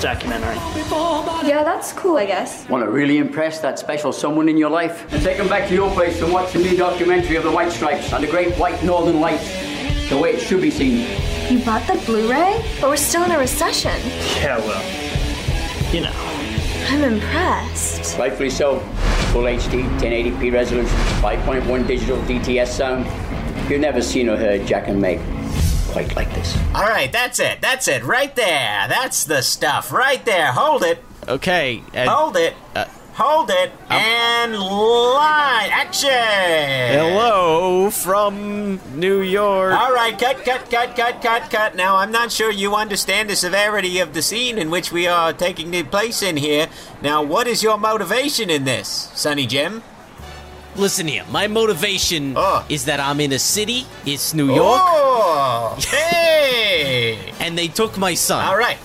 White documentary. Yeah, that's cool, I guess. Want to really impress that special someone in your life? And take them back to your place and watch the new documentary of the White Stripes and the Great White Northern Lights, the way it should be seen. You bought the Blu-ray? But we're still in a recession. Yeah, well, you know. I'm impressed. Rightfully so. Full HD, 1080p resolution, 5.1 digital DTS sound. You've never seen or heard Jack and Meg quite like this. All right, that's it. That's it. Right there. That's the stuff. Right there. Hold it. Okay. And, Hold it. Uh, Hold it. and line. Action. hello from New York. All right, cut, cut, cut, cut, cut, cut. Now, I'm not sure you understand the severity of the scene in which we are taking the place in here. Now, what is your motivation in this, Sonny Jim? Listen here, my motivation Oh. is that I'm in a city. It's New York, Oh, hey! and they took my son. All right.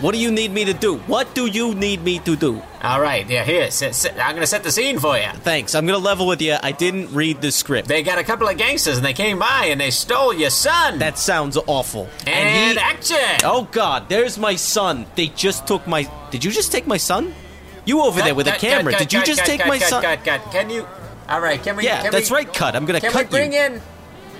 What do you need me to do? What do you need me to do? All right, yeah, here. I'm going to set the scene for you. Thanks. I'm gonna level with you. I didn't read the script. They got a couple of gangsters and they came by and they stole your son. that sounds awful. and he. action. Oh God, there's my son. They just took my. Did you just take my son? You over there with a Cut, camera? cut, Did you cut, just cut, take cut, my cut, son? Cut, cut, Can you? All right, can we? Yeah, can that's we, right. Cut. I'm gonna Can cut we bring you. in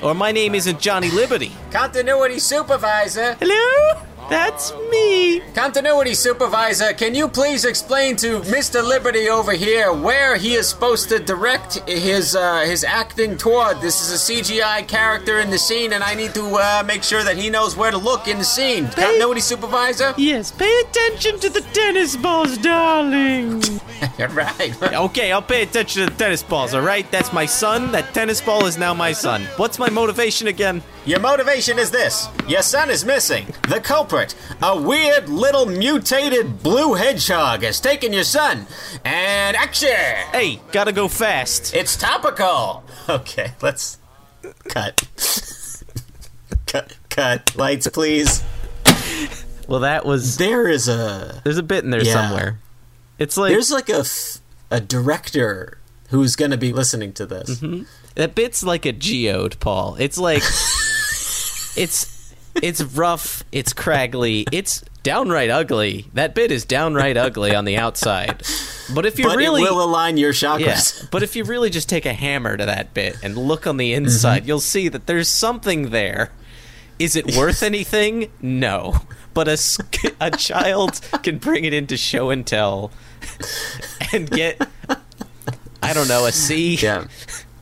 Or my name isn't Johnny Liberty. continuity supervisor? Hello, that's me. Continuity supervisor, can you please explain to Mr. Liberty over here where he is supposed to direct his uh, his acting toward? This is a CGI character in the scene, and I need to uh, make sure that he knows where to look in the scene. Continuity supervisor. Yes, pay attention to the tennis balls, darling. right. okay, I'll pay attention to the tennis balls, alright? That's my son. That tennis ball is now my son. What's my motivation again? Your motivation is this. Your son is missing. The culprit, a weird little mutated blue hedgehog, has taken your son. And action! Hey, gotta go fast. It's topical. Okay, let's cut. cut. Cut. Lights, please. Well, that was. There is a. There's a bit in there Yeah. somewhere. It's like. There's like a, f- a director who's going to be listening to this. Mm-hmm. That bit's like a geode, Paul. It's like it's it's rough, it's craggly, it's downright ugly. That bit is downright ugly on the outside. But if you But really it will align your yeah, chakras. but if you really just take a hammer to that bit and look on the mm-hmm. inside, you'll see that there's something there. Is it worth anything? No. But a a child can bring it into show and tell and get, I don't know, a C. Yeah.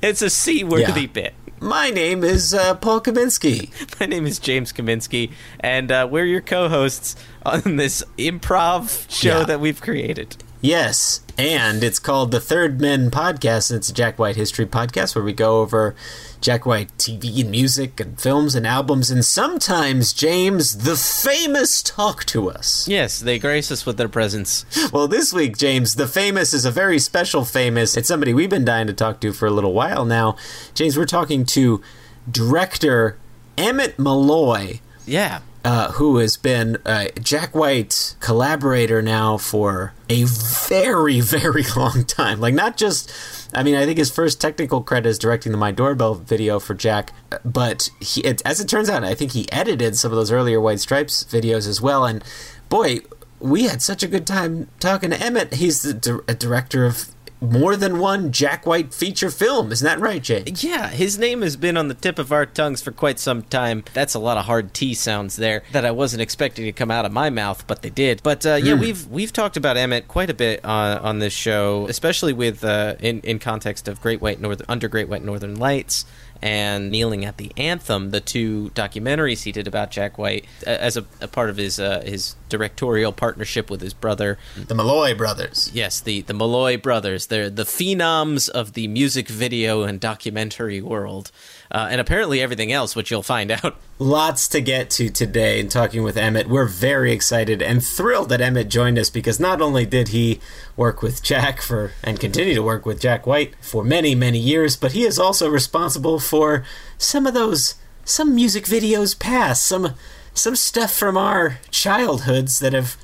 It's a C worthy Yeah. bit. My name is uh, Paul Kaminsky. My name is James Kaminsky, and uh, we're your co hosts on this improv show Yeah. that we've created. Yes, and it's called the Third Men Podcast. and It's a Jack White history podcast where we go over Jack White TV and music and films and albums, and sometimes James, the famous, talk to us. Yes, they grace us with their presence. Well, this week, James, the famous is a very special famous. It's somebody we've been dying to talk to for a little while now. James, we're talking to director Emmett Malloy. Yeah. Uh, who has been Jack White collaborator now for a very, very long time. Like, not just, I mean, I think his first technical credit is directing the My Doorbell video for Jack, but he, it, as it turns out, I think he edited some of those earlier White Stripes videos as well. And boy, we had such a good time talking to Emmett. He's the di- a director of more than one Jack White feature film. Isn't that right, Jay? Yeah, his name has been on the tip of our tongues for quite some time. That's a lot of hard T sounds there that I wasn't expecting to come out of my mouth, but they did. But uh, yeah, we've we've talked about Emmett quite a bit uh, on this show, especially with uh, in in context of Great White Northern Under Great White Northern Lights and Kneeling at the Anthem, the two documentaries he did about Jack White uh, as a, a part of his uh, his directorial partnership with his brother. The Malloy brothers. Yes, the the Malloy brothers. They're the phenoms of the music video and documentary world, uh, and apparently everything else, which you'll find out. Lots to get to today in talking with Emmett. We're very excited and thrilled that Emmett joined us because not only did he work with Jack for and continue to work with Jack White for many, many years, but he is also responsible for some of those some music videos past, some some stuff from our childhoods that have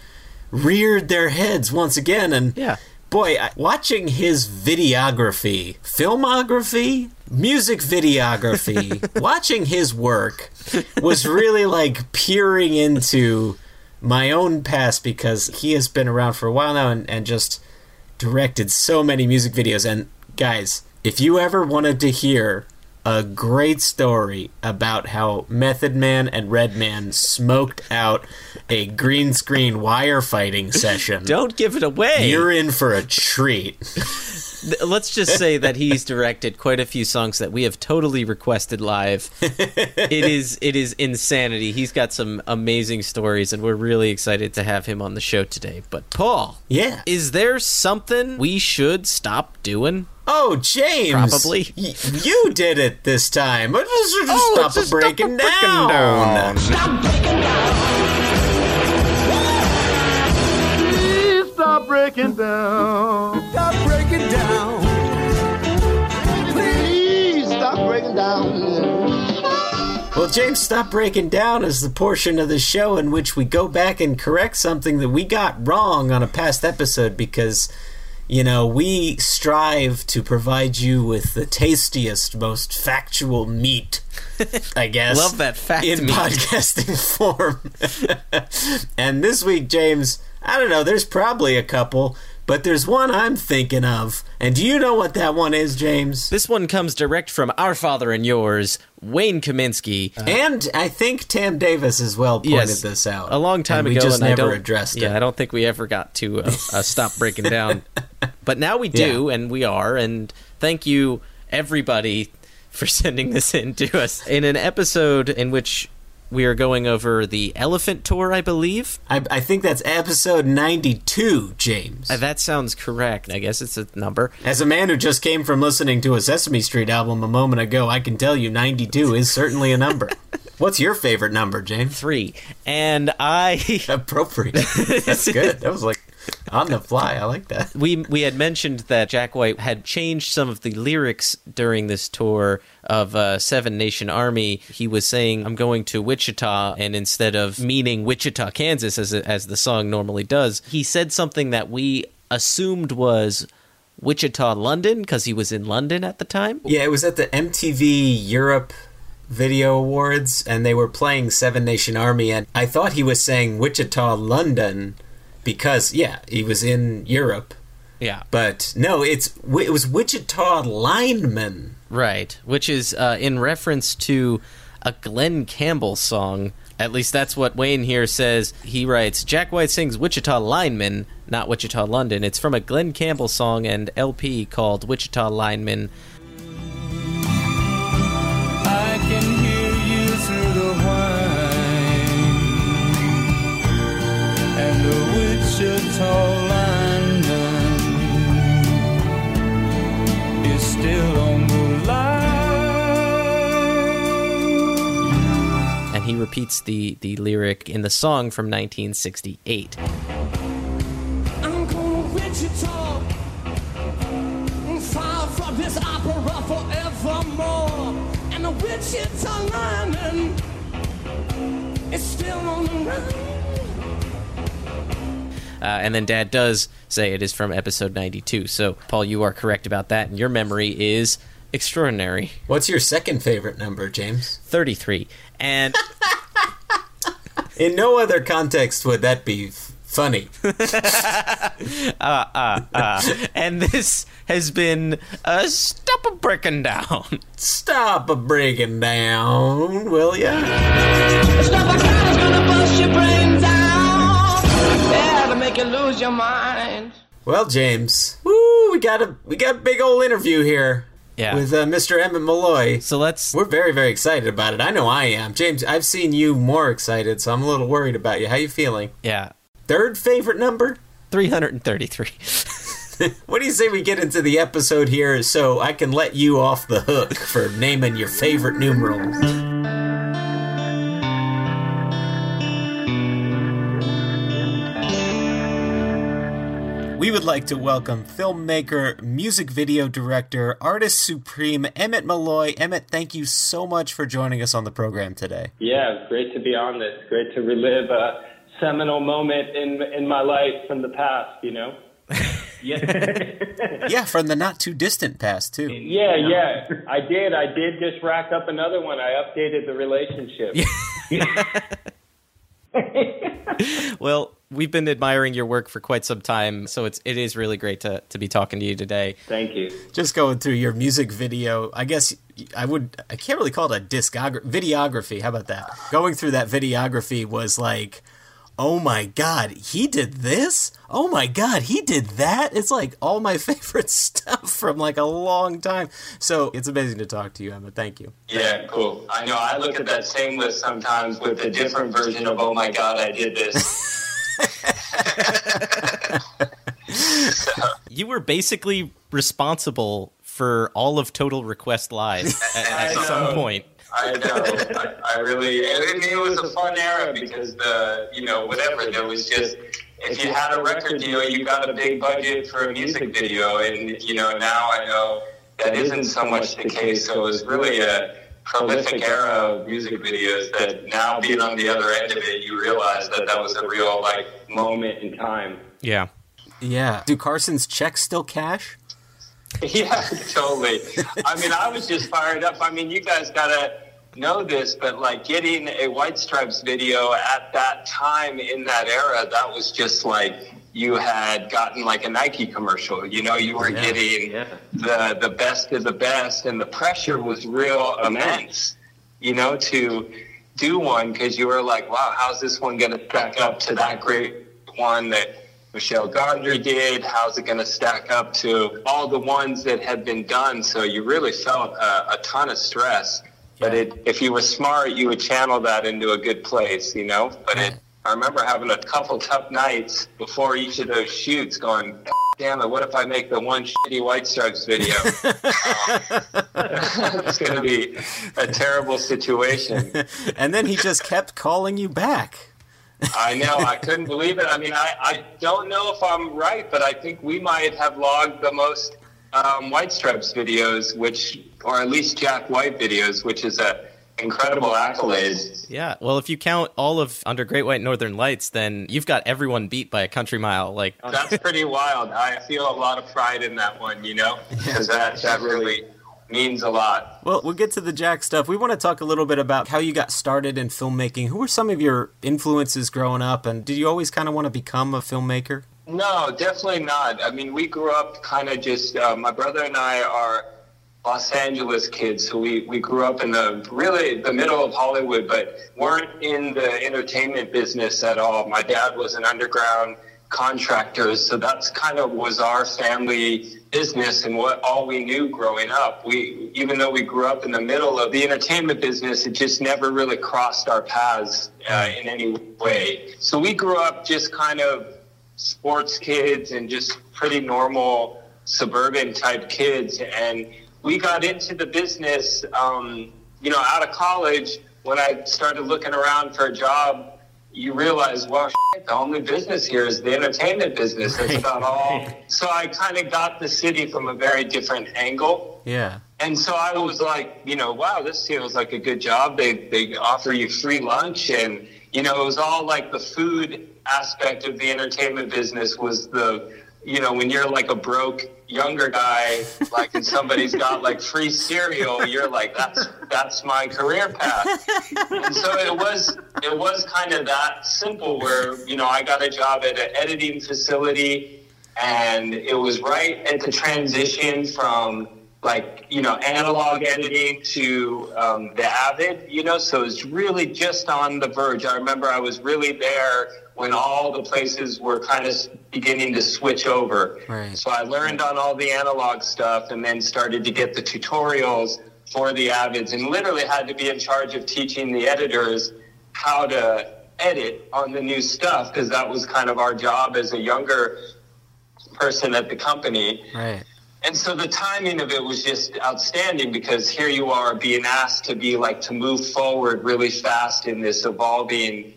reared their heads once again and Yeah. Boy, watching his videography, filmography, music videography, watching his work was really like peering into my own past because he has been around for a while now and, and just directed so many music videos. And guys, if you ever wanted to hear a great story about how Method Man and Redman smoked out a green screen wire fighting session, Don't give it away. you're in for a treat. Let's just say that he's directed quite a few songs that we have totally requested live. it is it is insanity. He's got some amazing stories, and we're really excited to have him on the show today. But Paul, Yeah. is there something we should stop doing? Oh, James. Probably. Y- you did it this time. Just, just Oh, stop just breaking stop breaking down. down. Stop breaking down. Stop breaking down. Please stop breaking down. Well, James, Stop Breaking Down is the portion of the show in which we go back and correct something that we got wrong on a past episode because, you know, we strive to provide you with the tastiest, most factual meat, I guess. Love that fact In meat. podcasting form. and this week, James, I don't know, there's probably a couple, but there's one I'm thinking of. And do you know what that one is, James? This one comes direct from our father and yours, Wayne Kaminsky. And I think Tam Davis as well pointed Yes, this out a long time and ago, We just and I never don't addressed Yeah, it. I don't think we ever got to uh, uh, stop breaking down, but now we do, and we are. And thank you everybody for sending this in to us in an episode in which we are going over the Elephant Tour, I believe. I, I think that's episode 92, James. Uh, that sounds correct. I guess it's a number. As a man who just came from listening to a Sesame Street album a moment ago, I can tell you 92 is certainly a number. What's your favorite number, James? Three, and I. Appropriate. That's good. That was like on the fly. I like that. we we had mentioned that Jack White had changed some of the lyrics during this tour of uh, Seven Nation Army. He was saying, "I'm going to Wichita," and instead of meaning Wichita, Kansas, as as the song normally does, he said something that we assumed was Wichita, London, because he was in London at the time. Yeah, it was at the MTV Europe Video Awards, and they were playing Seven Nation Army, and I thought he was saying Wichita, London, because yeah, he was in Europe. Yeah, But no, it's it was Wichita lineman. right. Which is uh, in reference to a Glen Campbell song. At least that's what Wayne here says. He writes Jack White sings Wichita Lineman, not Wichita London. It's from a Glen Campbell song and LP called Wichita Lineman. Wichita lineman is still on the line. And he repeats the, the lyric in the song from 1968. I'm going to Wichita, far from this opera forevermore. And the Wichita lineman is still on the run. Uh, and then Dad does say it is from episode 92. So, Paul, you are correct about that. And your memory is extraordinary. What's your second favorite number, James? 33. And In no other context would that be f- Funny. Uh, uh, uh. and this has been a stop a breaking down. Stop a breaking down, will ya? Stop a crowd's gonna bust your brains out. Yeah, to make you lose your mind. Well, James, woo, we got a we got a big old interview here Yeah. with uh, Mr. Emmett Malloy. so let's We're very very excited about it. I know I am. James, I've seen you more excited, so I'm a little worried about you. How you feeling? yeah. Third favorite number? 333. What do you say we get into the episode here so I can let you off the hook for naming your favorite numerals? We would like to welcome filmmaker, music video director, artist supreme, Emmett Malloy. Emmett, thank you so much for joining us on the program today. Yeah, great to be on this. Great to relive a seminal moment in in my life from the past. You know. yeah, Yeah, from the not too distant past, too. yeah, yeah. I did. I did just rack up another one. I updated the relationship. Well, we've been admiring your work for quite some time, so it's it is really great to, to be talking to you today. Thank you. just going through your music video i guess i would i can't really call it a discography videography how about that going through that videography was like oh my god he did this oh my god he did that it's like all my favorite stuff from like a long time so it's amazing to talk to you emma thank you Yeah, cool. I know. I look at that same list sometimes with a different version of "Oh my God, I did this." You were basically responsible for all of Total Request Live at, at some point. I know. I, I really. I mean, it was a fun era because the you know whatever there was just if you had a record deal, you got a big budget for a music video, and you know now I know that isn't so much the case. So it was really a prolific era of music videos that now being on the other end of it, you realize that that was a real like moment in time. Yeah. yeah do carson's checks still cash Yeah, totally. I mean, I was just fired up. I mean, you guys gotta know this, but like getting a White Stripes video at that time in that era, that was just like you had gotten like a Nike commercial. You know, you were getting the the best of the best, and the pressure was real immense. You know, to do one because you were like, wow, how's this one going to stack up to that great one that Michel Gondry did? How's it going to stack up to all the ones that had been done? So you really felt a, a ton of stress. But it, if you were smart, you would channel that into a good place, you know? But it, I remember having a couple tough nights before each of those shoots going, damn it, what if I make the one shitty White Stripes video? it's going to be a terrible situation. and then he just kept calling you back I know. I couldn't believe it. I mean, I, I don't know if I'm right, but I think we might have logged the most um, White Stripes videos, which, or at least Jack White videos, which is a incredible accolade. Yeah. Well, if you count all of Under Great White Northern Lights, then you've got everyone beat by a country mile. Like, That's pretty wild. I feel a lot of pride in that one, you know, because that that really means a lot. Well, we'll get to the Jack stuff. We want to talk a little bit about how you got started in filmmaking. Who were some of your influences growing up, and did you always kind of want to become a filmmaker? No, definitely not. I mean, we grew up kind of just, uh, my brother and I are Los Angeles kids, so we, we grew up in the really the middle of Hollywood, but weren't in the entertainment business at all. My dad was an underground contractor, so that's kind of was our family business and what all we knew growing up. We even though we grew up in the middle of the entertainment business, it just never really crossed our paths uh, in any way. So we grew up just kind of sports kids and just pretty normal suburban type kids. And we got into the business, um, you know, out of college. When I started looking around for a job, you realize, well, shit, the only business here is the entertainment business. That's about all. So I kind of got the city from a very different angle. Yeah. And so I was like, you know, wow, this feels like a good job. They they offer you free lunch, and you know, it was all like the food aspect of the entertainment business was the you know, when you're like a broke younger guy, like and somebody's got like free cereal, you're like, that's that's my career path. And so it was it was kind of that simple where, you know, I got a job at an editing facility and it was right at the transition from like you know analog editing to um, the avid you know so it's really just on the verge i remember i was really there when all the places were kind of beginning to switch over Right. so i learned on all the analog stuff and then started to get the tutorials for the avids and literally had to be in charge of teaching the editors how to edit on the new stuff because that was kind of our job as a younger person at the company Right. and so the timing of it was just outstanding because here you are being asked to be like to move forward really fast in this evolving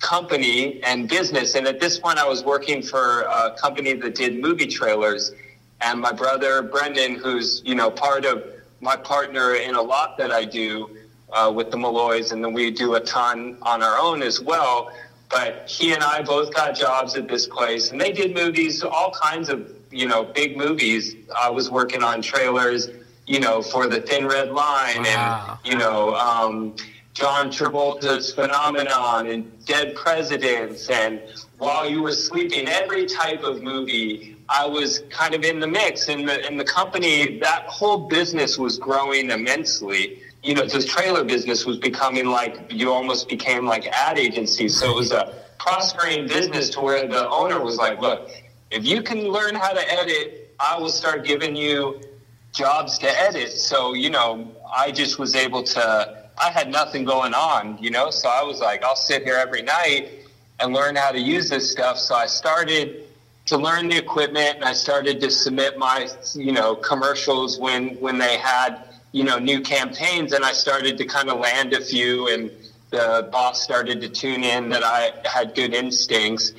company and business. And at this point, I was working for a company that did movie trailers. And my brother Brendan, who's you know part of my partner in a lot that I do uh, with the Malloys, and then we do a ton on our own as well. But he and I both got jobs at this place, and they did movies, all kinds of you know big movies. I was working on trailers, you know, for the Thin Red Line, Wow. and you know. Um, John Travolta's Phenomenon and Dead Presidents and While You Were Sleeping, every type of movie, I was kind of in the mix. And the, and the company, that whole business was growing immensely. You know, this trailer business was becoming like, you almost became like ad agencies. So it was a prospering business to where the owner was like, look, if you can learn how to edit, I will start giving you jobs to edit. So, you know, I just was able to, I had nothing going on, you know, so I was like, I'll sit here every night and learn how to use this stuff. So I started to learn the equipment and I started to submit my, you know, commercials when, when they had, you know, new campaigns and I started to kind of land a few and the boss started to tune in that I had good instincts.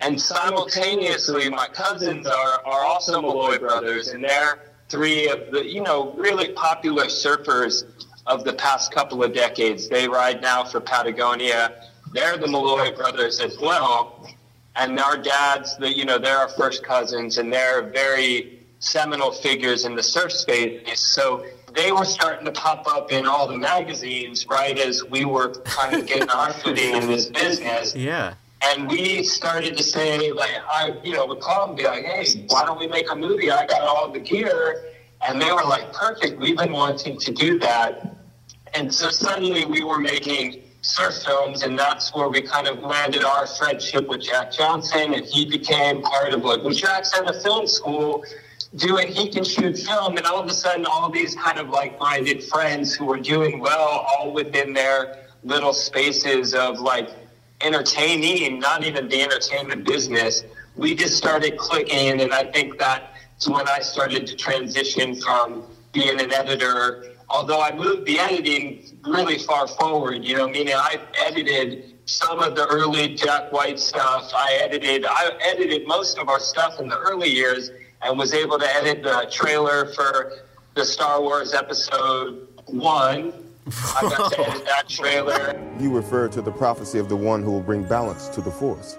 And simultaneously, my cousins are, are also Malloy brothers, and they're three of the, you know, really popular surfers of the past couple of decades. They ride now for Patagonia. They're the Malloy brothers as well. And our dads, the, you know, they're our first cousins, and they're very seminal figures in the surf space. So they were starting to pop up in all the magazines right as we were kind of getting our footing in this business. Yeah. And we started to say, like, I, you know, would call and be like, hey, why don't we make a movie? I got all the gear. And they were like, perfect. We've been wanting to do that. And so suddenly we were making surf films, and that's where we kind of landed our friendship with Jack Johnson. And he became part of like, well, Jack's at a film school doing, he can shoot film. And all of a sudden, all these kind of like minded friends who were doing well, all within their little spaces of like, entertaining, not even the entertainment business. We just started clicking, and I think that's when I started to transition from being an editor. Although I moved the editing really far forward, you know, meaning I edited some of the early Jack White stuff. I edited, I edited most of our stuff in the early years, and was able to edit the trailer for the Star Wars Episode One. I got to edit that trailer. You refer to the prophecy of the one who will bring balance to the force.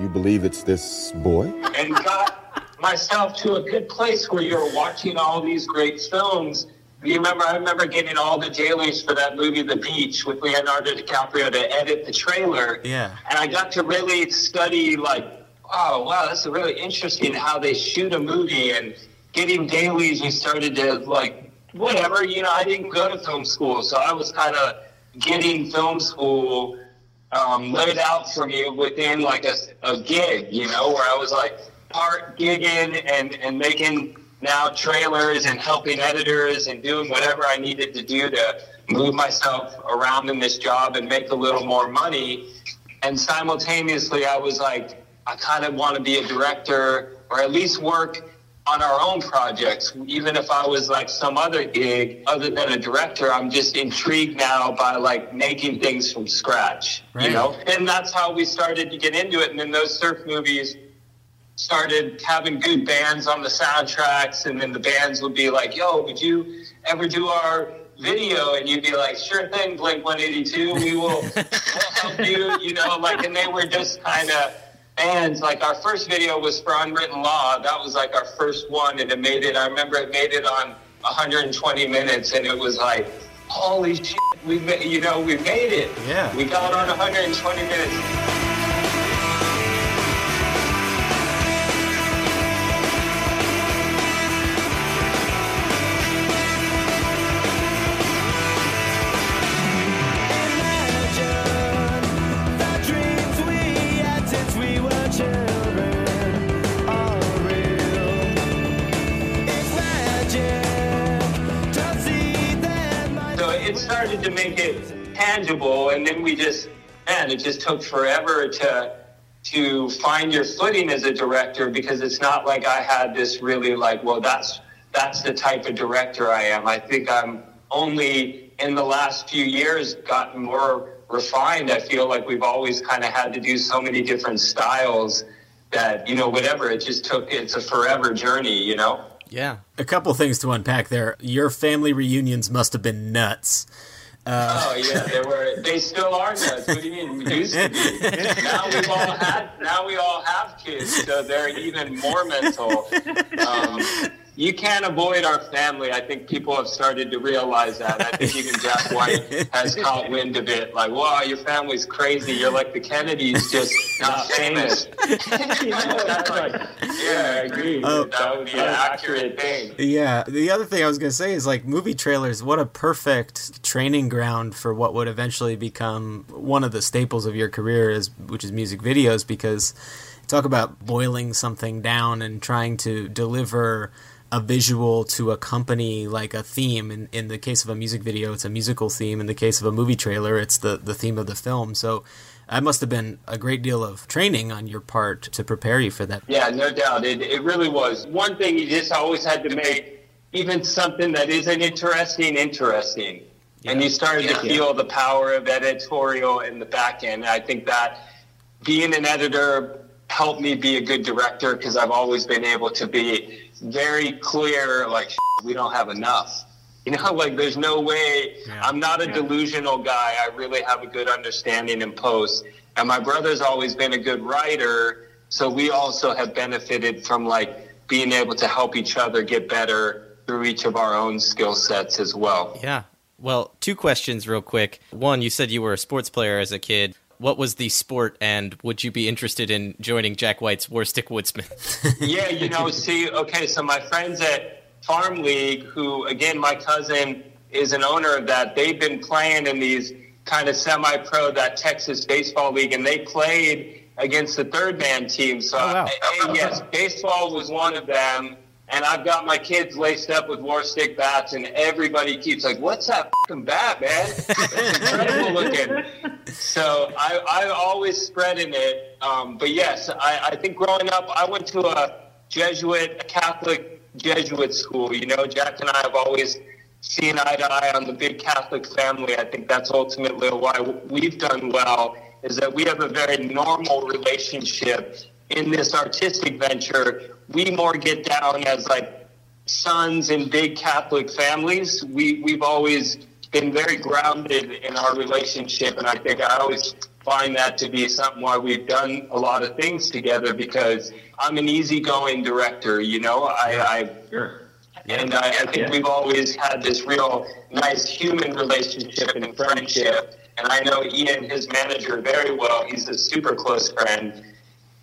You believe it's this boy? and got myself to a good place where you're watching all these great films. You remember, I remember getting all the dailies for that movie, The Beach, with Leonardo DiCaprio to edit the trailer. Yeah. And I got to really study, like, oh, wow, that's really interesting how they shoot a movie. And getting dailies, we started to, like, whatever, you know, I didn't go to film school. So I was kind of getting film school um, laid out for me within like a, a gig, you know, where I was like part gigging and, and making now trailers and helping editors and doing whatever I needed to do to move myself around in this job and make a little more money. And simultaneously, I was like, I kind of want to be a director or at least work on our own projects. Even if I was like some other gig other than a director, I'm just intrigued now by like making things from scratch, you know? And that's how we started to get into it. And then those surf movies started having good bands on the soundtracks. And then the bands would be like, yo, would you ever do our video? And you'd be like, sure thing, Blink 182, we will help you, you know, like, and they were just kind of bands. Like our first video was for Unwritten Law. That was like our first one, and it made it. I remember it made it on 120 minutes, and it was like, holy shit, we ma- you know we made it. Yeah. We got on 120 minutes. Man, it just took forever to to find your footing as a director because it's not like I had this really like, well, that's that's the type of director I am. I think I'm only in the last few years gotten more refined. I feel like we've always kind of had to do so many different styles that you know whatever. It just took. It's a forever journey, you know. Yeah. A couple things to unpack there. Your family reunions must have been nuts. Oh yeah, they were. They still are nuts. What do you mean? We used to be. Now we've all had. Now we all have kids, so they're even more mental. Um, you can't avoid our family. I think people have started to realize that. I think even Jack White has caught wind of it. Like, wow, your family's crazy. You're like the Kennedys, just not famous. You know, that's like, yeah, I agree. Oh. that would be oh. an accurate thing. Yeah. The other thing I was going to say is like movie trailers, what a perfect training ground for what would eventually become one of the staples of your career is which is music videos because talk about boiling something down and trying to deliver a visual to accompany like a theme in, in the case of a music video it's a musical theme in the case of a movie trailer it's the, the theme of the film so that must have been a great deal of training on your part to prepare you for that Yeah, no doubt. It, it really was. One thing you just always had to make even something that isn't interesting, interesting. And you started to feel the power of editorial in the back end. I think that being an editor helped me be a good director because I've always been able to be very clear, like, we don't have enough. You know, like there's no way. I'm not a delusional guy. I really have a good understanding in post. And my brother's always been a good writer, so we also have benefited from like being able to help each other get better through each of our own skill sets as well. Yeah. Well, two questions real quick. One, you said you were a sports player as a kid. What was the sport, and would you be interested in joining Jack White's Warstic Woodsman? yeah, you know, see, okay, so my friends at Farm League, who again, my cousin is an owner of that, they've been playing in these kind of semi pro, that Texas baseball league, and they played against the third man team. So, oh, wow. and yes, baseball was one of them. And I've got my kids laced up with Warstic bats, and everybody keeps like, "What's that fucking bat, man? Incredible looking." So I, I always spreading it. Um, but yes, I, I think growing up, I went to a Jesuit, a Catholic Jesuit school. You know, Jack and I have always seen eye to eye on the big Catholic family. I think that's ultimately why we've done well. Is that we have a very normal relationship in this artistic venture. We more get down as like sons in big Catholic families. We we've always been very grounded in our relationship, and I think I always find that to be something why we've done a lot of things together because I'm an easygoing director. You know, I. I and I, I think we've always had this real nice human relationship and friendship. And I know Ian, his manager, very well. He's a super close friend.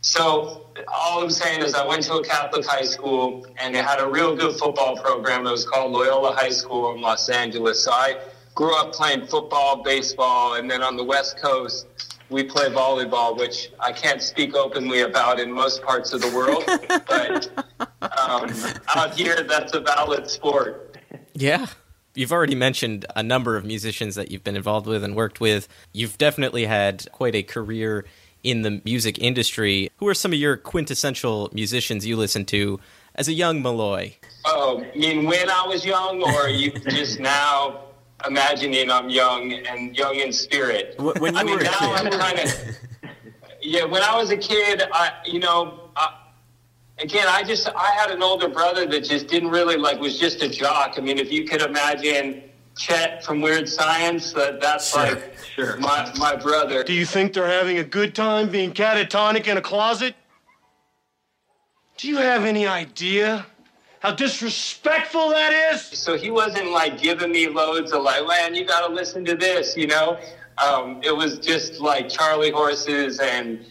So all I'm saying is I went to a Catholic high school and it had a real good football program. It was called Loyola High School in Los Angeles. So I grew up playing football, baseball, and then on the West Coast, we play volleyball, which I can't speak openly about in most parts of the world. but um, out here, that's a valid sport. Yeah. You've already mentioned a number of musicians that you've been involved with and worked with. You've definitely had quite a career in the music industry. Who are some of your quintessential musicians you listen to as a young Malloy? Oh, you mean when I was young, or you just now imagining I'm young and young in spirit? When you I mean, were now. I'm kind of. Yeah, when I was a kid, I you know, I, again, I just I had an older brother that just didn't really like was just a jock. I mean, if you could imagine Chet from Weird Science. That that's Sure, like my my brother. Do you think they're having a good time being catatonic in a closet? Do you have any idea how disrespectful that is? So he wasn't like giving me loads of like, man, you got to listen to this, you know. Um, it was just like Charlie horses and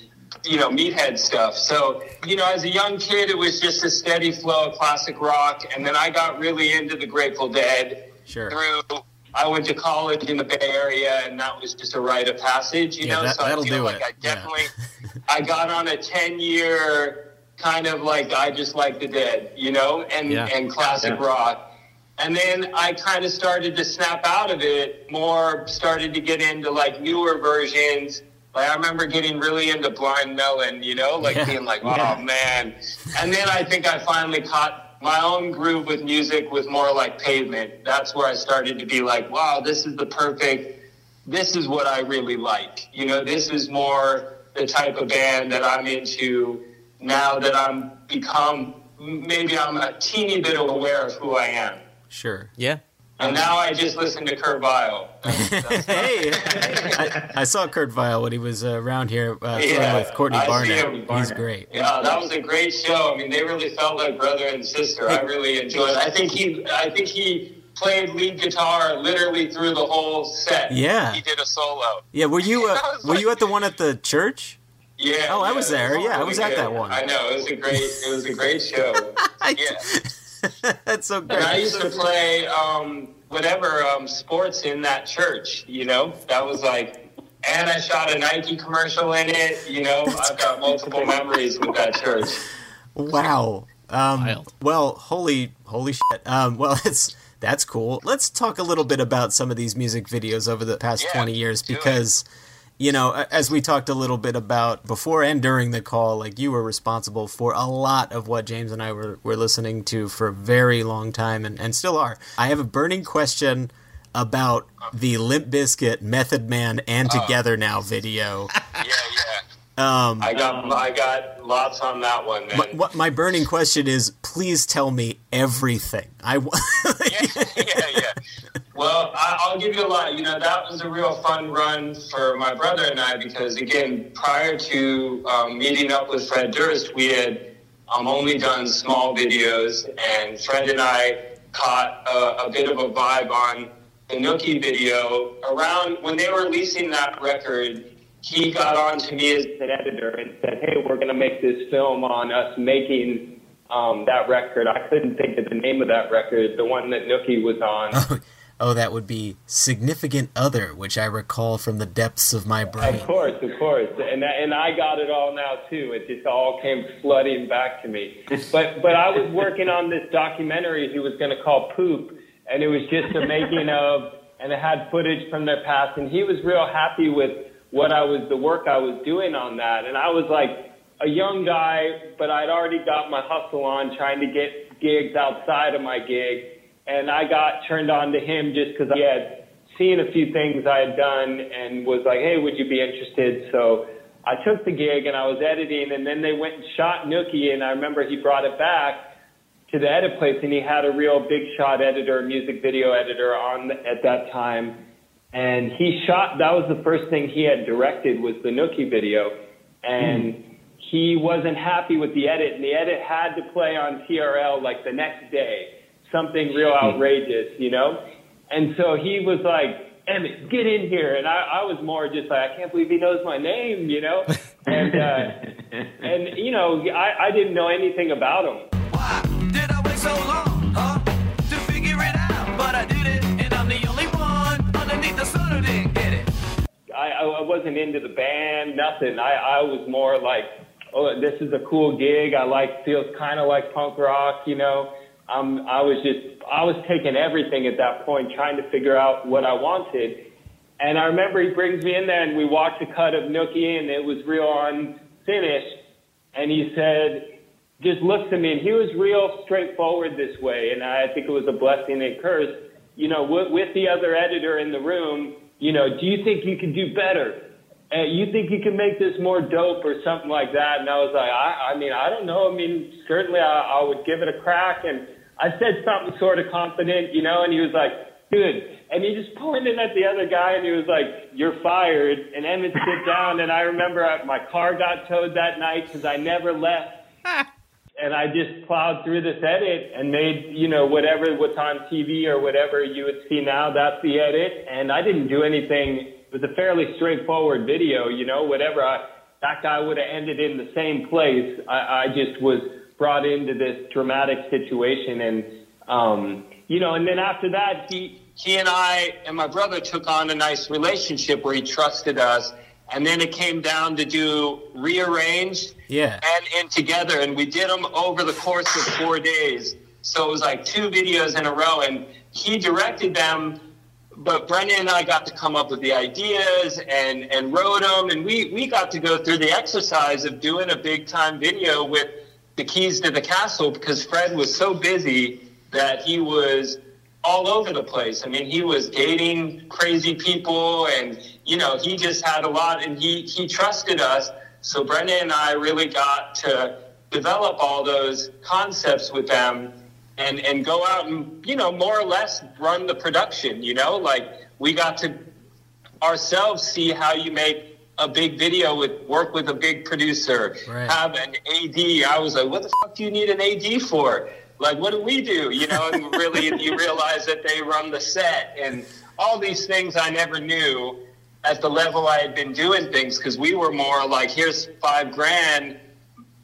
you know meathead stuff. So you know, as a young kid, it was just a steady flow of classic rock, and then I got really into the Grateful Dead. Sure. Through I went to college in the Bay Area, and that was just a rite of passage, you Yeah, know. that- so I that'll feel do like it. I definitely I got on a ten year kind of like I just like the Dead, you know, and Yeah. and classic Yeah. rock. And then I kind of started to snap out of it more, started to get into like newer versions. Like I remember getting really into Blind Melon, you know, like Yeah. being like, oh Yeah. man. And then I think I finally caught my own groove with music with more like Pavement. That's where I started to be like, wow, this is the perfect, this is what I really like. You know, this is more the type of band that I'm into now that I'm become, maybe I'm a teeny bit aware of who I am. Sure. Yeah. And now I just listen to Kurt Vile. hey, I, I saw Kurt Vile when he was uh, around here uh, Yeah, with Courtney I see Barnett. He's great. Yeah, that was a great show. I mean, they really felt like brother and sister. I really enjoyed it. I think he, I think he played lead guitar literally through the whole set. Yeah. he did a solo. Yeah, were you uh, I was were you at the one at the church? Yeah. Oh, I was it there. Yeah, I really was at good. that one. I know it was a great, it was a great show. yeah. That's so great. And I used to play um, whatever um, sports in that church. You know, that was like, and I shot a Nike commercial in it. You know, I've got multiple memories with that church. Wow. Um, well, holy, holy shit. Um, well, it's that's cool. Let's talk a little bit about some of these music videos over the past twenty years because, you know, as we talked a little bit about before and during the call, like you were responsible for a lot of what James and I were were listening to for a very long time and, and still are. I have a burning question about the Limp Bizkit Method Man and ah. Together Now video. Yeah. Um, I got I got lots on that one, man. My, what my burning question is, please tell me everything. I wa- yeah, yeah. Well, I, I'll give you a lot. You know, that was a real fun run for my brother and I because, again, prior to um, meeting up with Fred Durst, we had um, only done small videos, and Fred and I caught a, a bit of a vibe on the Nookie video around when they were releasing that record. He got on to me as an editor and said, "Hey, we're going to make this film on us making um, that record." I couldn't think of the name of that record, the one that Nookie was on. oh, that would be Significant Other, which I recall from the depths of my brain. Of course, of course, and and I got it all now too. It just all came flooding back to me. But but I was working on this documentary he was going to call Poop, and it was just a making of, and it had footage from their past, and he was real happy with what I was, the work I was doing on that, and I was like a young guy, but I'd already got my hustle on, trying to get gigs outside of my gig, and I got turned on to him just because he had seen a few things I had done and was like, hey, would you be interested? So I took the gig and I was editing, and then they went and shot Nookie, and I remember he brought it back to the edit place, and he had a real big shot editor, music video editor on at that time, and he shot. That was the first thing he had directed was the Nookie video, and he wasn't happy with the edit, and the edit had to play on TRL like the next day, something real outrageous, you know. And so he was like, Emmett, get in here. And I, I was more just like, I can't believe he knows my name, you know? And, uh, and you know, I, I didn't know anything about him. I, wasn't into the band, nothing. I, I was more like, oh, this is a cool gig. I like, feels kind of like punk rock, you know? Um, I was just, I was taking everything at that point, trying to figure out what I wanted. And I remember he brings me in there and we watched a cut of Nookie and it was real unfinished. And he said, just looks at me and he was real straightforward this way. And I think it was a blessing and curse. You know, with the other editor in the room, you know, do you think you can do better? Uh, you think you can make this more dope or something like that? And I was like, I, I mean, I don't know. I mean, certainly I, I would give it a crack. And I said something sort of confident, you know, and he was like, dude. And he just pointed at the other guy and he was like, you're fired. And Emmett sit down. And I remember I- my car got towed that night because I never left. and I just plowed through this edit and made, you know, whatever what's on TV or whatever you would see now, that's the edit. And I didn't do anything. It was a fairly straightforward video, you know, whatever. I, that guy would have ended in the same place. I, I just was brought into this dramatic situation. And, um, you know, and then after that, he, he and I and my brother took on a nice relationship where he trusted us. And then it came down to do rearranged Yeah. and in together, and we did them over the course of four days. So it was like two videos in a row, and he directed them. But Brendan and I got to come up with the ideas and and wrote them, and we we got to go through the exercise of doing a big time video with the keys to the castle because Fred was so busy that he was all over the place. I mean, he was dating crazy people, and you know, he just had a lot, and he he trusted us. So Brendan and I really got to develop all those concepts with them, and and go out and you know more or less run the production. You know, like we got to ourselves see how you make a big video with work with a big producer, Right. have an AD. I was like, what the fuck do you need an AD for? Like, what do we do? You know, and really you realize that they run the set and all these things I never knew at the level I had been doing things because we were more like, here's five grand,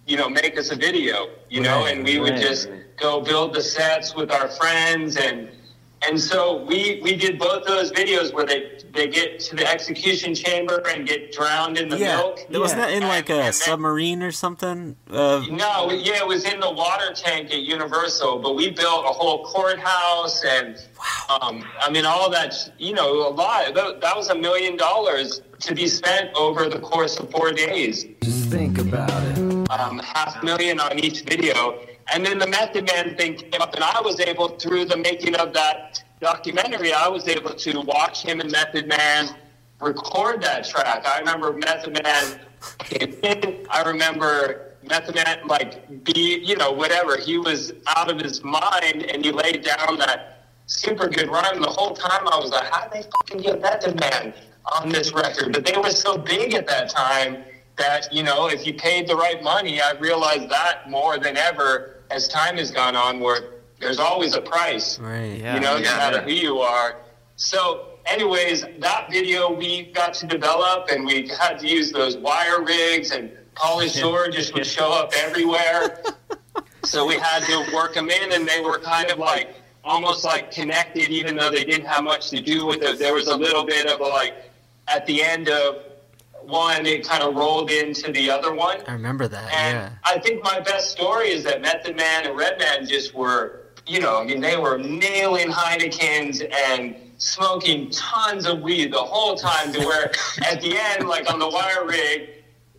you know, make us a video, you know, and we would just go build the sets with our friends and and so we we did both those videos where they they get to the execution chamber and get drowned in the yeah. milk. Wasn't that in like And- a and then- submarine or something? Uh, no, yeah, it was in the water tank at Universal, but we built a whole courthouse and, um, I mean, all that, you know, a lot. That, that was a million dollars to be spent over the course of four days. Just think about it. Um, half million on each video. And then the Method Man thing came up, and I was able, through the making of that documentary, I was able to watch him and Method Man record that track. I remember Method Man. I remember Method Man, like, be, you know, whatever. He was out of his mind, and he laid down that super good rhyme. The whole time I was like, how did they fucking get Method Man on this record? But they were so big at that time that, you know, if you paid the right money, I realized that more than ever as time has gone on, where there's always a price right. Yeah. you know, no Yeah. matter who you are. So, anyways, that video we got to develop, and we had to use those wire rigs, and Pauly Shore just would show up everywhere. so we had to work them in, and they were kind of like almost like connected, even though they didn't have much to do with it. There was a little bit of a like at the end of one, it kind of rolled into the other one. I remember that. And yeah. I think my best story is that Method Man and Redman just were, you know, I mean, they were nailing Heinekens and smoking tons of weed the whole time to where at the end, like on the wire rig,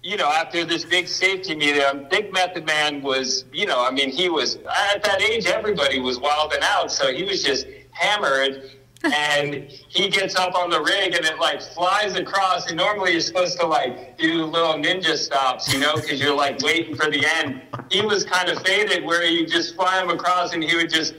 you know, after this big safety meeting, I think Method Man was, you know, I mean, he was, at that age, everybody was wilding out. So he was just hammered. And he gets up on the rig and it like flies across. And normally you're supposed to like do little ninja stops, you know, because you're like waiting for the end. He was kind of faded where you just fly him across and he would just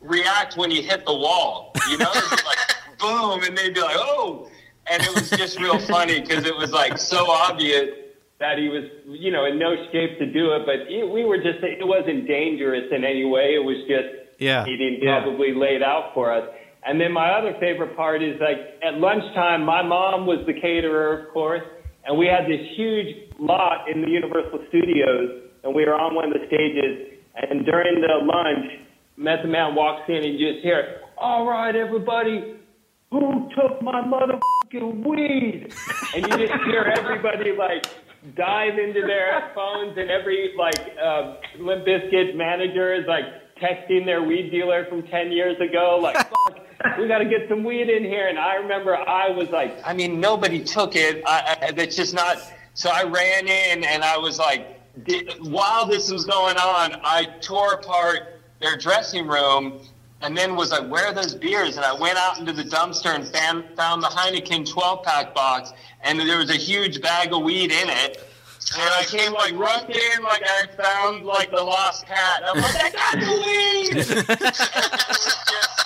react when you hit the wall, you know, like boom, and they'd be like, oh, and it was just real funny because it was like so obvious that he was, you know, in no shape to do it. But it, we were just, it wasn't dangerous in any way. It was just Yeah. eating probably laid out for us. And then my other favorite part is like at lunchtime, my mom was the caterer, of course, and we had this huge lot in the Universal Studios, and we were on one of the stages. And during the lunch, Method Man walks in and you just hear, "All right, everybody, who took my motherfucking weed?" And you just hear everybody like dive into their phones, and every like uh, Limp Bizkit manager is like texting their weed dealer from ten years ago, like. Fuck, we got to get some weed in here. And I remember I was like, I mean, nobody took it. I, I, that's just not. So I ran in and I was like, while this was going on, I tore apart their dressing room and then was like, where are those beers? And I went out into the dumpster and found, found the Heineken 12 pack box and there was a huge bag of weed in it. And I came like rushed in like I found like the lost cat. I'm like, I got the weed!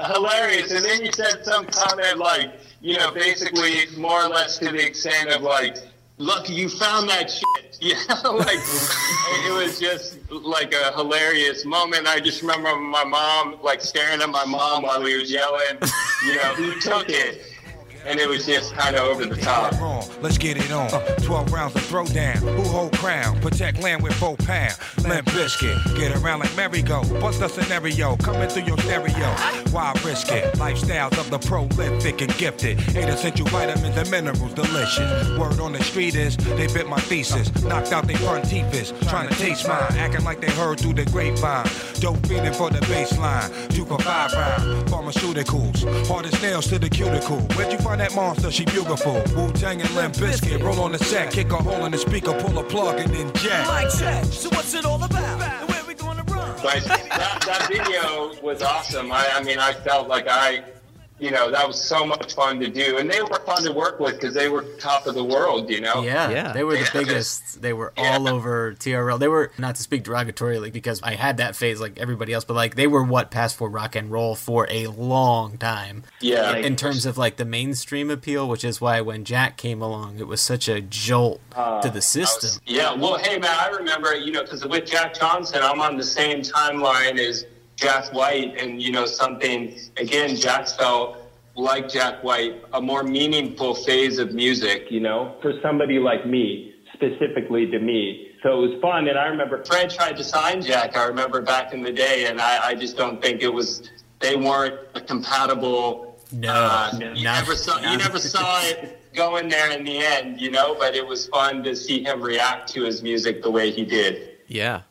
hilarious. And then you said some comment like, you know, basically more or less to the extent of like, lucky you found that shit. Yeah, like it was just like a hilarious moment. I just remember my mom like staring at my mom while we was yelling, you know, who took it? And it was just kind of over the top. Let's get it on. Uh. 12 rounds of throwdown. Who hold crown? Protect land with four pound. Limp Bizkit. Get around like merry-go. Bust a scenario. Coming through your stereo. Why risk it? Lifestyles of the prolific and gifted. Eight essential vitamins and minerals. Delicious. Word on the street is they bit my thesis. Knocked out their front teeth is trying to taste mine. Acting like they heard through the grapevine. Dope feeding for the baseline. Two for five round. Pharmaceuticals. Hard as nails to the cuticle. Where'd you find that monster? She beautiful. Wu Tang and Limp Bizkit. Roll on the set. Kick a hole in the speaker. Pull a plug and then jack. Mic check. So what's it all about? And where we gonna run? But that, that video was awesome. I, I mean, I felt like I, you know, that was so much fun to do, and they were fun to work with because they were top of the world. You know. Yeah, they were the Yeah, biggest. They were all over TRL. They were not to speak derogatorily because I had that phase like everybody else, but like they were what passed for rock and roll for a long time. Yeah. in terms of like the mainstream appeal, which is why when Jack came along, it was such a jolt Uh, to the system. Yeah, well, hey man, I remember, you know, because with Jack Johnson, I'm on the same timeline as Jack White, and you know, something again, Jack felt like Jack White, a more meaningful phase of music, you know, for somebody like me, specifically to me. So it was fun, and I remember Fred tried to sign Jack. I remember back in the day, and I, I just don't think it was. They weren't a compatible. No, uh, no, you not- never saw. You never saw it going there in the end, you know. But it was fun to see him react to his music the way he did. Yeah,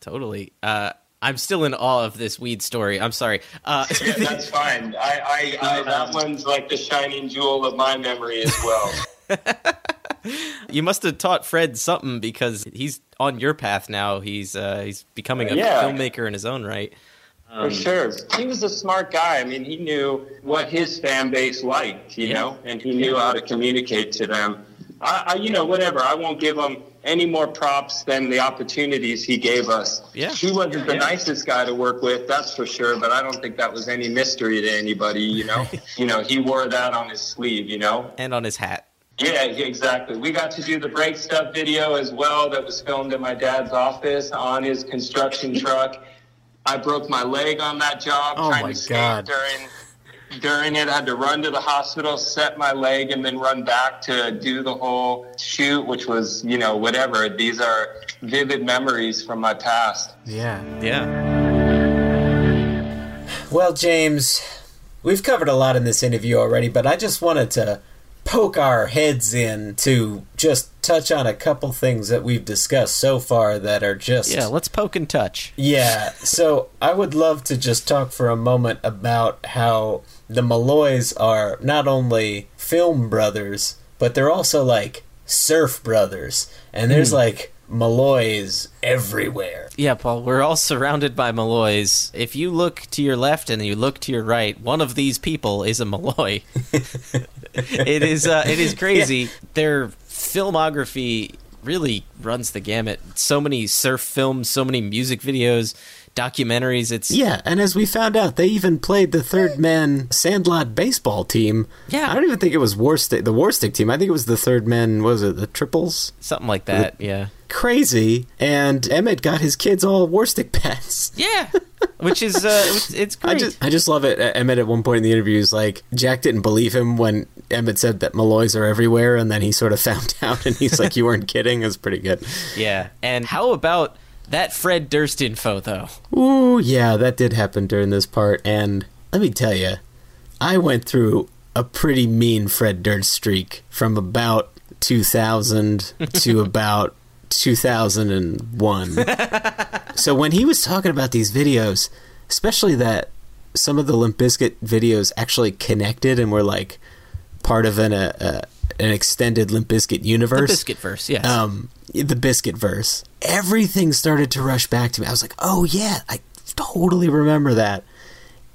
totally. Uh, I'm still in awe of this weed story. I'm sorry. Uh, Yeah, that's fine. I, I, I that one's like the shining jewel of my memory as well. you must have taught Fred something because he's on your path now. He's uh, he's becoming a Yeah. filmmaker in his own right. For sure. He was a smart guy. I mean, he knew what his fan base liked, you Yeah. know, and he knew how to communicate to them. I, I, you know, whatever. I won't give him any more props than the opportunities he gave us. Yeah. He wasn't the nicest guy to work with, that's for sure, but I don't think that was any mystery to anybody, you know. you know, he wore that on his sleeve, you know. And on his hat. Yeah, yeah, exactly. We got to do the break stuff video as well that was filmed in my dad's office on his construction truck. I broke my leg on that job Oh trying to skate during during it. I had to run to the hospital, set my leg, and then run back to do the whole shoot, which was, you know, whatever. These are vivid memories from my past. Yeah. Yeah. Well, James, we've covered a lot in this interview already, but I just wanted to poke our heads in to just touch on a couple things that we've discussed so far that are just Yeah, let's poke and touch. Yeah, so I would love to just talk for a moment about how the Malloys are not only film brothers, but they're also like surf brothers. And there's Hmm. like Malloys everywhere. Yeah, Paul, we're all surrounded by Malloys. If you look to your left and you look to your right, one of these people is a Malloy. it is uh, it is crazy. Their filmography really runs the gamut. So many surf films, so many music videos, documentaries. It's Yeah, and as we found out, they even played the third man Sandlot baseball team. Yeah. I don't even think it was Warstic, the Warstic team. I think it was the third man, was it, the Triples? something like that. Yeah. Crazy. And Emmett got his kids all Warstic pets. Yeah. Which is uh it's, it's great. I just, I just love it. Emmett at one point in the interview is like, Jack didn't believe him when Emmett said that Malloys are everywhere, and then he sort of found out, and he's like, "You weren't kidding." It was pretty good. yeah. And how about that Fred Durst info though? Ooh, yeah, that did happen during this part, and let me tell you, I went through a pretty mean Fred Durst streak from about 2000 to about 2001. so when he was talking about these videos, especially that some of the Limp Bizkit videos actually connected and were like part of an uh, an extended Limp Bizkit The universe. biscuit verse, yes. Um, the biscuit verse. Everything started to rush back to me. I was like, oh yeah, I totally remember that.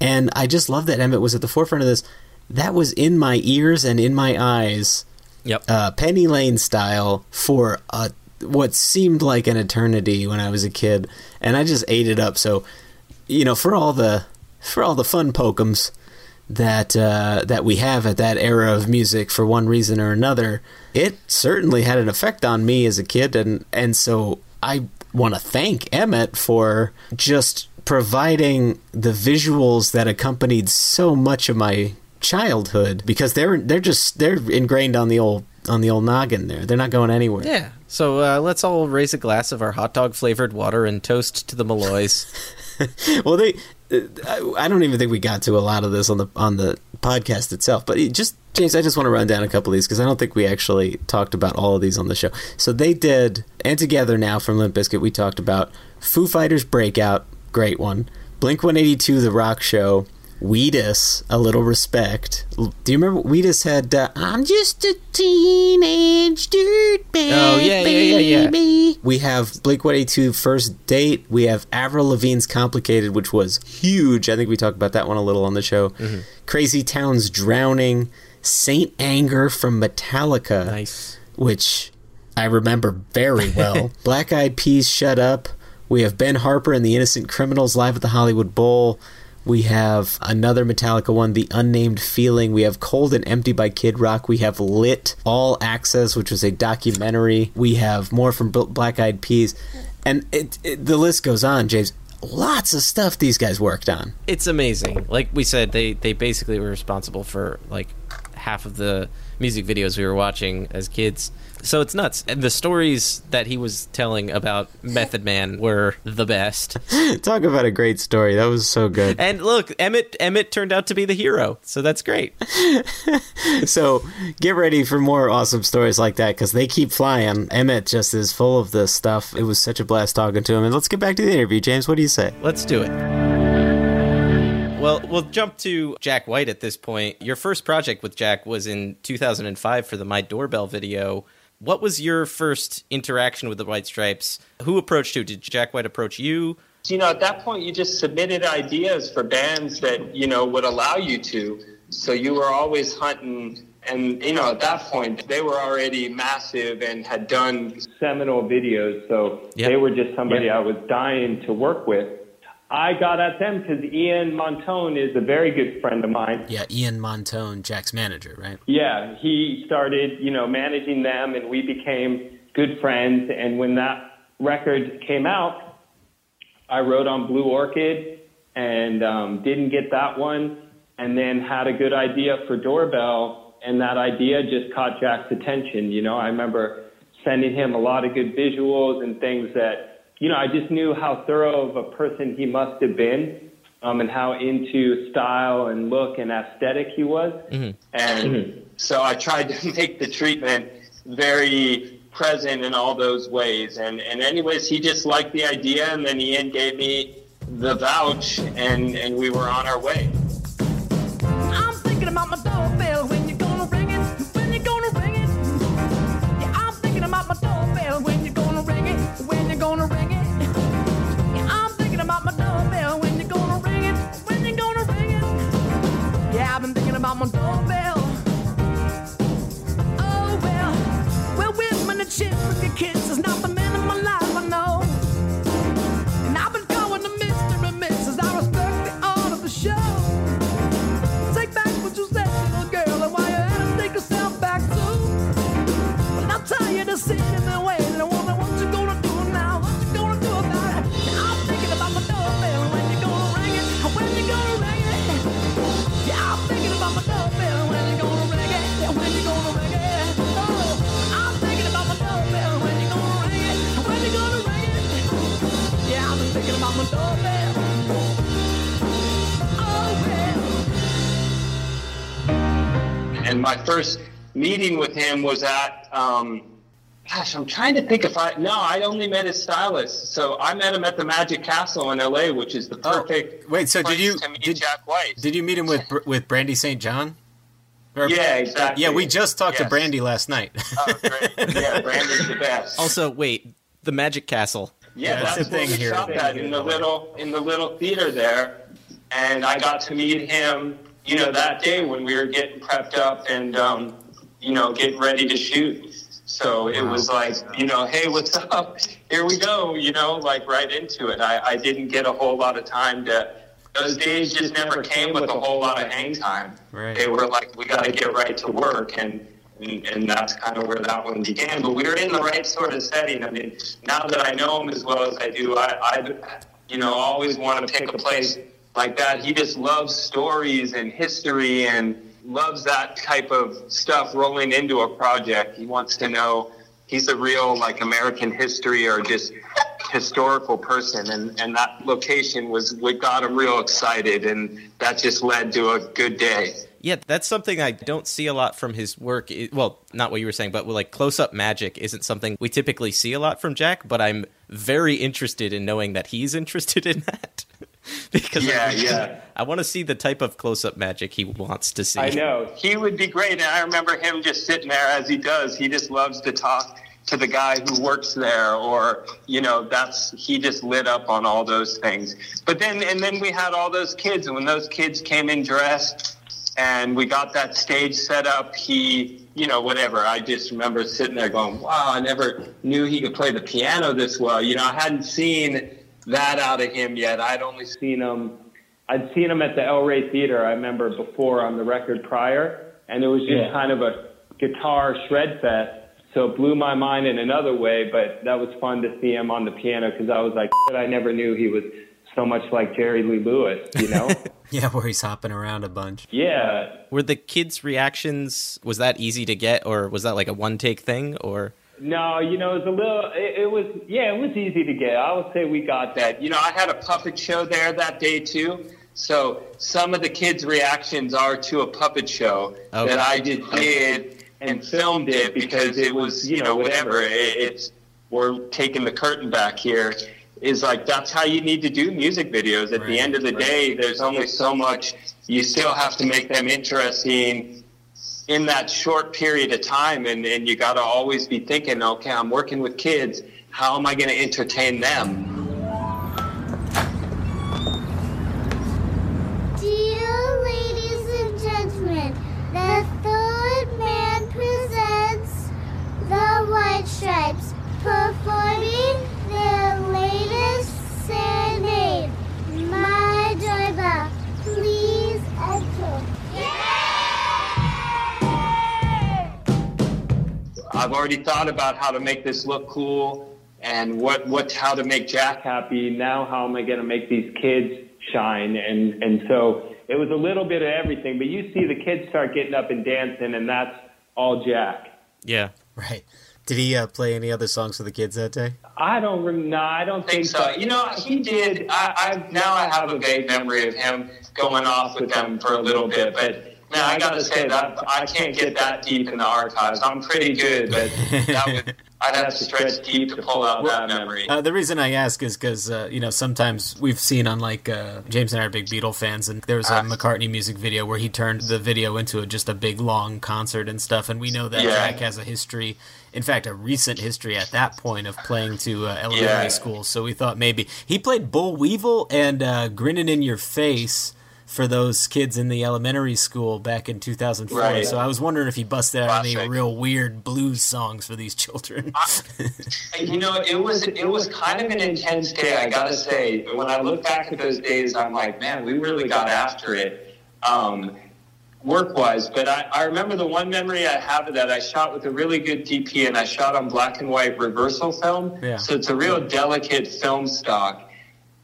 And I just love that Emmett was at the forefront of this. That was in my ears and in my eyes, yep. uh, Penny Lane style for a, what seemed like an eternity when I was a kid, and I just ate it up. So, you know, for all the for all the fun pokums that uh, that we have at that era of music for one reason or another, it certainly had an effect on me as a kid, and and so I want to thank Emmett for just providing the visuals that accompanied so much of my childhood because they're they're just they're ingrained on the old on the old noggin there. They're not going anywhere. Yeah. So uh, let's all raise a glass of our hot dog flavored water and toast to the Malloys. well, they. I don't even think we got to a lot of this on the on the podcast itself, but just James, I just want to run down a couple of these because I don't think we actually talked about all of these on the show. So they did, and together now from Limp Bizkit, we talked about Foo Fighters Breakout, great one. Blink One Eighty Two, The Rock Show. Wheatus, a little respect. Do you remember Wheatus had uh, "I'm just a teenage dirtbag"? Oh, yeah, yeah, yeah, yeah. We have Blink 182 First Date. We have Avril Lavigne's Complicated, which was huge. I think we talked about that one a little on the show. Mhm. Crazy Town's Drowning. Saint Anger from Metallica. Nice. Which I remember very well. Black Eyed Peas Shut Up. We have Ben Harper and the Innocent Criminals live at the Hollywood Bowl. We have another Metallica one, The Unnamed Feeling. We have Cold and Empty by Kid Rock. We have Lit All Access, which was a documentary. We have more from Black Eyed Peas. And it, it, the list goes on, James. Lots of stuff these guys worked on. it's amazing. Like we said, they they basically were responsible for like half of the music videos we were watching as kids. So it's nuts. And the stories that he was telling about Method Man were the best. Talk about a great story. That was so good. And look, Emmett Emmett turned out to be the hero. So that's great. so get ready for more awesome stories like that because they keep flying. Emmett just is full of this stuff. It was such a blast talking to him. And let's get back to the interview, James. What do you say? Let's do it. Well, we'll jump to Jack White at this point. Your first project with Jack was in 2005 for the My Doorbell video. What was your first interaction with the White Stripes? Who approached you? Did Jack White approach you? You know, at that point, you just submitted ideas for bands that, you know, would allow you to. So you were always hunting. And, you know, at that point, they were already massive and had done seminal videos. So they were just somebody I was dying to work with. I got at them because Ian Montone is a very good friend of mine. Yeah, Ian Montone, Jack's manager, right? Yeah, he started, you know, managing them, and we became good friends. And when that record came out, I wrote on Blue Orchid and um, didn't get that one, and then had a good idea for Doorbell, and that idea just caught Jack's attention. You know, I remember sending him a lot of good visuals and things that, you know, I just knew how thorough of a person he must have been. Um, and how into style and look and aesthetic he was. And so I tried to make the treatment very present in all those ways. And, and anyways, he just liked the idea, and then Ian gave me the vouch, and, and we were on our way. I'm thinking about my doorbell and with your kids is not the man in my life, I know. And I've been going to Mr. and Mrs. I respect the art of the show. Take back what you said, little girl, and while you're at it, take yourself back too. But I'm tired of sitting and I And my first meeting with him was at, um, gosh, I'm trying to think if I, no, I only met his stylist. So I met him at the Magic Castle in LA, which is the perfect. Oh, Wait, so did you to meet did, Jack White? Did you meet him with with Brandy St. John? Or- Yeah, exactly. Yeah, we just talked to Brandy last night. Oh, great. Yeah, Brandon's the best. Also, wait, the Magic Castle. Yeah, that's that's, the thing here. shot at in the little in the little theater there, and I got to meet him. You know, that day when we were getting prepped up and um, you know getting ready to shoot. So it was like, you know, hey, what's up? Here we go. You know, like right into it. I, I didn't get a whole lot of time to those days just never came with a whole lot of hang time. Right. They were like, we got to get right to work, and, and and that's kind of where that one began. But we were in the right sort of setting. I mean, now that I know him as well as I do, I, I you know, always want to pick a place like that. He just loves stories and history and loves that type of stuff rolling into a project. He wants to know he's a real like American history or just historical person and, and that location was what got him real excited and that just led to a good day. Yeah, that's something I don't see a lot from his work. Well, not what you were saying, but like close up magic isn't something we typically see a lot from Jack, but I'm very interested in knowing that he's interested in that. because Yeah, I, yeah. I want to see the type of close up magic he wants to see. I know. He would be great. And I remember him just sitting there as he does. He just loves to talk to the guy who works there or, you know, that's, he just lit up on all those things. But then, and then we had all those kids. And when those kids came in dressed and we got that stage set up, he, you know, whatever. I just remember sitting there going, wow, I never knew he could play the piano this well. You know, I hadn't seen that out of him yet. I'd only seen him I'd seen him at the El Rey Theater, I remember before on the record prior, and it was just Yeah. kind of a guitar shred fest. So it blew my mind in another way, but that was fun to see him on the piano because I was like, "Shit, I never knew he was so much like Jerry Lee Lewis, you know? Yeah, where he's hopping around a bunch. yeah. Were the kids' reactions was that easy to get, or was that like a one take thing, or? No, you know, it was a little, it, it was, yeah, it was easy to get. I would say we got that. You know, I had a puppet show there that day too. So some of the kids' reactions are to a puppet show Okay. that I did, did and filmed it because it was, you know, whatever. It, it's we're taking the curtain back here. Is like that's how you need to do music videos. At the end of the day, there's only so much. You still have to make them interesting in that short period of time, and, and you got to always be thinking, okay, I'm working with kids. How am I going to entertain them? Dear ladies and gentlemen, the third man presents the White Stripes performing I've already thought about how to make this look cool and what, what how to make Jack happy. Now, how am I going to make these kids shine? And and so it was a little bit of everything. But you see the kids start getting up and dancing, and that's all Jack. Yeah. Right. Did he uh, play any other songs for the kids that day? I don't. rem- No, I don't think, so. You know, he did. I, I now I have a vague memory of him going off with them for a little bit, but. Man, I gotta say that I can't get that deep in the archives. I'm pretty good, but that would I'd have to stretch deep to pull out that memory. Uh, the reason I ask is because uh, you know sometimes we've seen on like uh, James and I are big Beatle fans, and there was a McCartney music video where he turned the video into a, just a big long concert and stuff, and we know that Yeah. Jack has a history, in fact, a recent history at that point of playing to uh, elementary Yeah. school. So we thought maybe he played Boll Weevil and uh, Grinning in Your Face. For those kids in the elementary school back in 2004, Right. so I was wondering if he busted out any real weird blues songs for these children. You know, it was it was kind of an intense day, I gotta say. When I look back at those days, I'm like, man, we really got after it, um, work wise. But I, I remember the one memory I have of that. I shot with a really good DP, and I shot on black and white reversal film. Yeah. So it's a real delicate film stock.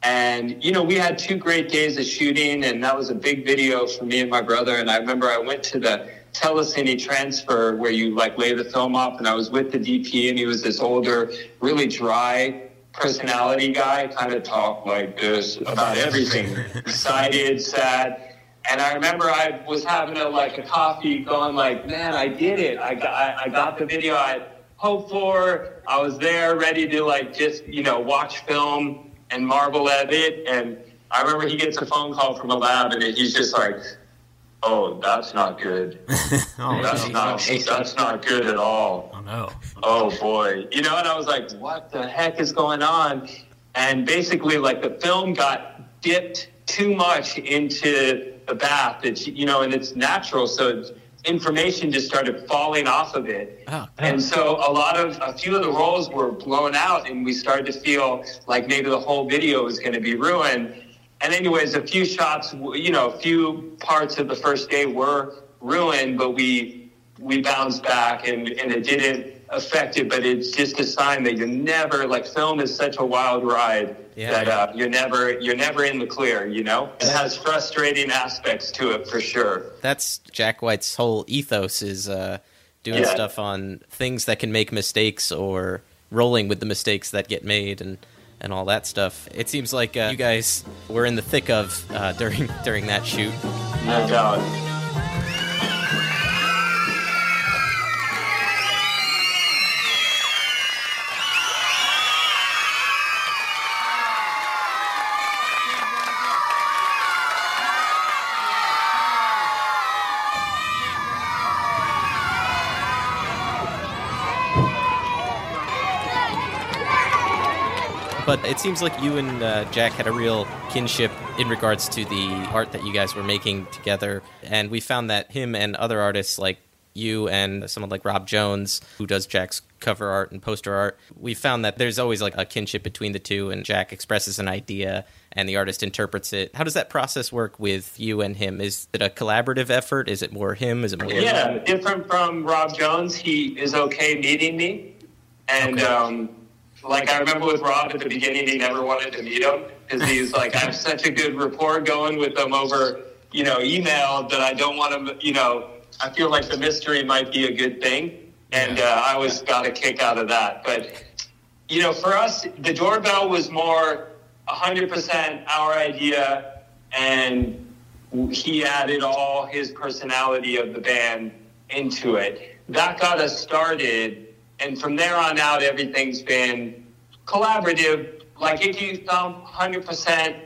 And you know, we had two great days of shooting, and that was a big video for me and my brother. And I remember I went to the telecine transfer where you like lay the film up, and I was with the DP, and he was this older, really dry personality guy, kind of talked like this about everything, excited, sad. And I remember I was having a like a coffee, going like, "Man, I did it! I got, I, I got the video I hoped for. I was there, ready to like just you know watch film and marvel at it." And I remember he gets a phone call from a lab, and he's just like, "Oh, that's not good. oh, that's not that's not good at all." Oh no. oh boy you know and i was like what the heck is going on and basically like the film got dipped too much into the bath it's you know and it's natural so it's, information just started falling off of it. Oh, and so a lot of a few of the roles were blown out and we started to feel like maybe the whole video was going to be ruined. And anyways, a few shots, you know, a few parts of the first day were ruined, but we we bounced back and, and it didn't affect it. But it's just a sign that you're never like film is such a wild ride Yeah. that uh, you're never you're never in the clear. You know, it has frustrating aspects to it for sure. That's Jack White's whole ethos is uh, doing Yeah. stuff on things that can make mistakes or rolling with the mistakes that get made and and all that stuff. It seems like uh, you guys were in the thick of uh, during during that shoot. No doubt. But it seems like you and uh, Jack had a real kinship in regards to the art that you guys were making together. And we found that him and other artists like you and someone like Rob Jones, who does Jack's cover art and poster art, we found that there's always like a kinship between the two. And Jack expresses an idea and the artist interprets it. How does that process work with you and him? Is it a collaborative effort? Is it more him? Is it more Yeah, different from Rob Jones. He is okay meeting me, and um, like I remember with Rob at the beginning, he never wanted to meet him because he's like, I have such a good rapport going with them over, you know, email that I don't want to, you know, I feel like the mystery might be a good thing, and uh, I always got a kick out of that. But you know, for us, the doorbell was more 100% our idea, and he added all his personality of the band into it. That got us started, and from there on out, everything's been collaborative. Like if you thump 100%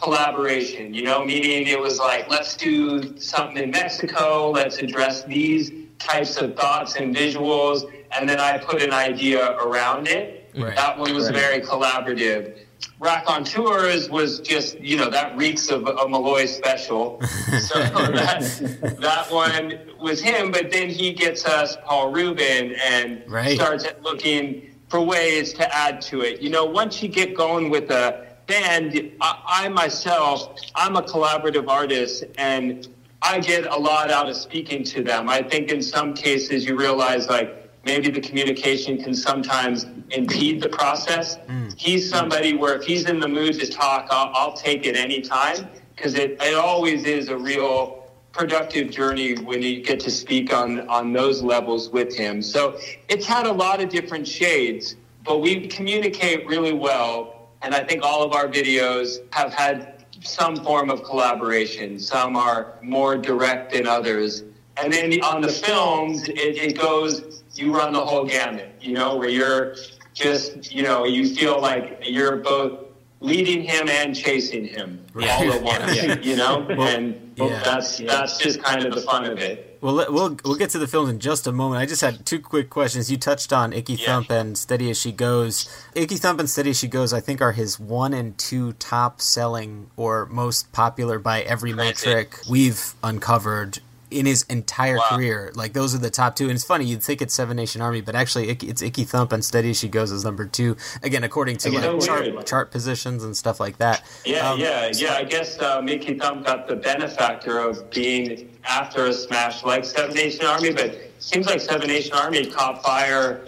collaboration, you know, meaning it was like, let's do something in Mexico, let's address these types of thoughts and visuals, and then I put an idea around it. Right. That one was Right. very collaborative. Raconteurs was just, you know, that reeks of a Malloy special. so that, that one was him, but then he gets us Paul Reubens and Right. starts looking for ways to add to it. You know, once you get going with a band, I, I myself, I'm a collaborative artist and I get a lot out of speaking to them. I think in some cases you realize like maybe the communication can sometimes impede the process. Hmm. He's somebody where if he's in the mood to talk, I'll, I'll take it anytime because it, it always is a real productive journey when you get to speak on, on those levels with him. So it's had a lot of different shades, but we communicate really well. And I think all of our videos have had some form of collaboration. Some are more direct than others. And then on the films, it, it goes, you run the whole gamut, you know, where you're just, you know, you feel like you're both leading him and chasing him all at once, Yeah. you know? Well, and yeah. that's, that's just kind of the fun of it. Well, we'll we'll get to the films in just a moment. I just had two quick questions. You touched on Icky Thump and Steady as She Goes. Icky Thump and Steady as She Goes, I think, are his one and two top selling or most popular by every metric we've uncovered in his entire career. Like those are the top two. And it's funny, you'd think it's Seven Nation Army, but actually it's Icky Thump and Steady She Goes is number two. Again, according to like chart, chart positions and stuff like that. Yeah, Um, yeah, yeah. I guess uh, Icky Thump got the benefactor of being after a smash like Seven Nation Army, but it seems like Seven Nation Army caught fire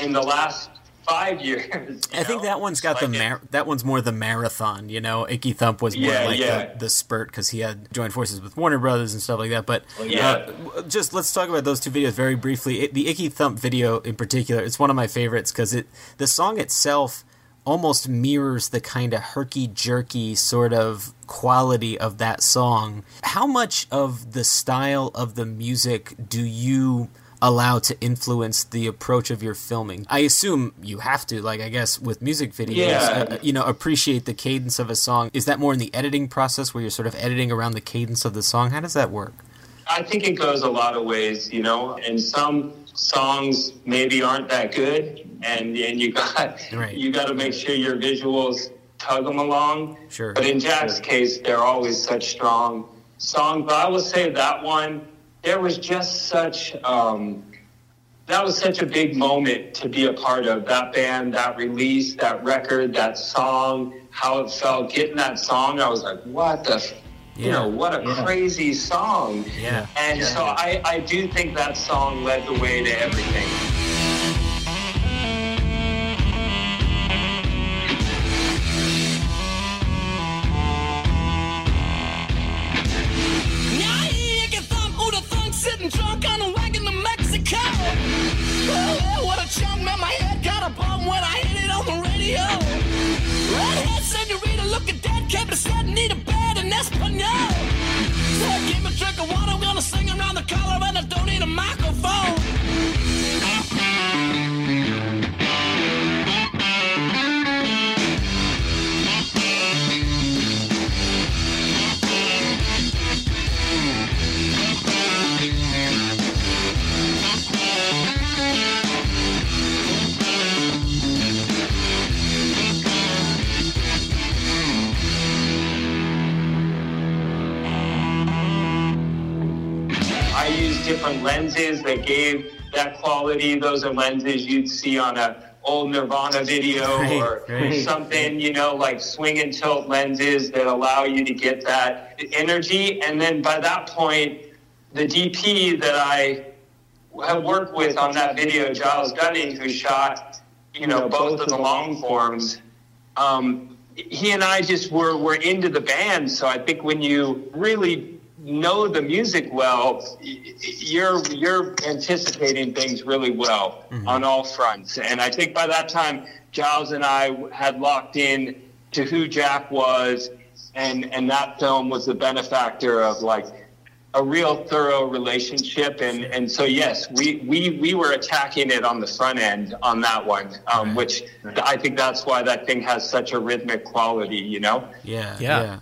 in the last five years. I think that one's got the mar- that one's more the marathon. You know, Icky Thump was more Yeah, like yeah. the, the spurt because he had joined forces with Warner Brothers and stuff like that. But Yeah. uh, just let's talk about those two videos very briefly. It, the Icky Thump video in particular, it's one of my favorites because it the song itself almost mirrors the kind of herky jerky sort of quality of that song. How much of the style of the music do you allow to influence the approach of your filming? I assume you have to, like I guess with music videos, Yeah. uh, you know, appreciate the cadence of a song. Is that more in the editing process where you're sort of editing around the cadence of the song? How does that work? I think it goes a lot of ways, you know, and some songs maybe aren't that good, and and you got right. you got to make sure your visuals tug them along. Sure. But in Jack's case, they're always such strong songs. But I will say that one, there was just such um, that was such a big moment to be a part of. That band, that release, that record, that song, how it felt. Getting that song, I was like, what the. f- You know, what a Yeah. crazy song. Yeah. And so I, I do think that song led the way to everything. Lenses that gave that quality. Those are lenses you'd see on a old Nirvana video Right, or right. something, you know, like swing and tilt lenses that allow you to get that energy. And then by that point, the DP that I have worked with on that video, Giles Gunning, who shot, you know, both of the long forms, um, he and I just were, were into the band. So I think when you really know the music well, y- y- you're you're anticipating things really well on all fronts. And I think by that time, Giles and I had locked in to who Jack was, and and that film was the benefactor of like a real thorough relationship and and so yes we we we were attacking it on the front end on that one um, which i think that's why that thing has such a rhythmic quality you know yeah. Yeah, Yeah.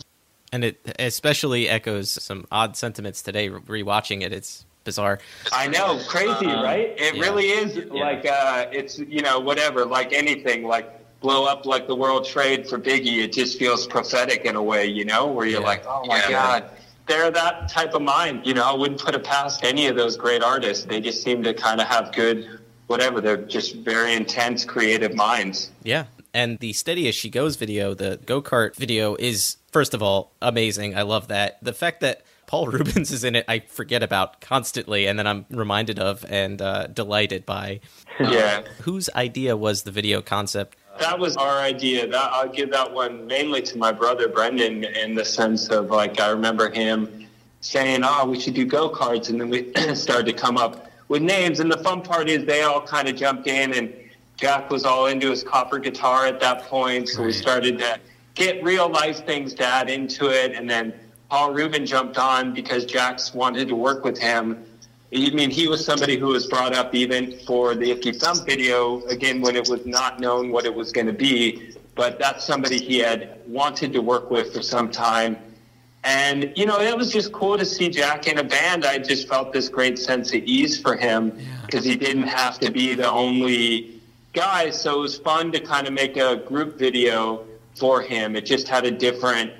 And it especially echoes some odd sentiments today. Rewatching it, it's bizarre. i know crazy Uh, right it yeah. really is like uh it's you know whatever like anything like blow up like the world trade for biggie it just feels prophetic in a way you know where you're like oh my god they're that type of mind you know i wouldn't put it past any of those great artists they just seem to kind of have good whatever they're just very intense creative minds Yeah. And the Steady as She Goes video, the go kart video, is, first of all, amazing. I love that. The fact that Paul Reubens is in it, I forget about constantly, and then I'm reminded of and uh, delighted by. Yeah. Whose idea was the video concept? That was our idea. That I'll give that one mainly to my brother Brendan in the sense of like I remember him saying, "Oh, we should do go karts," and then we started to come up with names. And the fun part is they all kind of jumped in, and Jack was all into his copper guitar at that point, so we started to get real life things to add into it, and then Paul Reubens jumped on because Jax wanted to work with him. I mean, he was somebody who was brought up even for the Icky Thump video, again, when it was not known what it was going to be. But that's somebody he had wanted to work with for some time. And, you know, it was just cool to see Jack in a band. I just felt this great sense of ease for him because he didn't have to be the only guy. So it was fun to kind of make a group video for him. It just had a different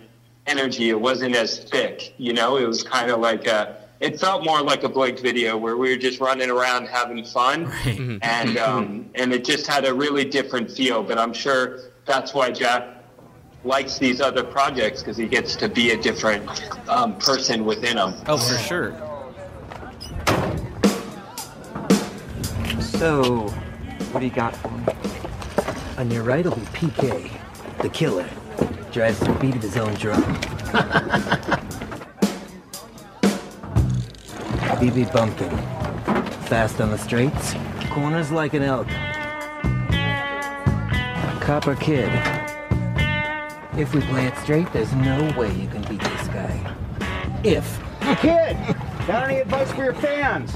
energy. It wasn't as thick, you know, it was kind of like a, it felt more like a Blake video where we were just running around having fun. And, um, and it just had a really different feel. But I'm sure that's why Jack likes these other projects because he gets to be a different um, person within them. Oh, for sure. So, what do you got for me? On your right will be PK, the killer. Drives the beat of his own drum. BB Bumpkin. Fast on the straights, corners like an elk. Copper Kid. If we play it straight, there's no way you can beat this guy. If. Kid, got any advice for your fans?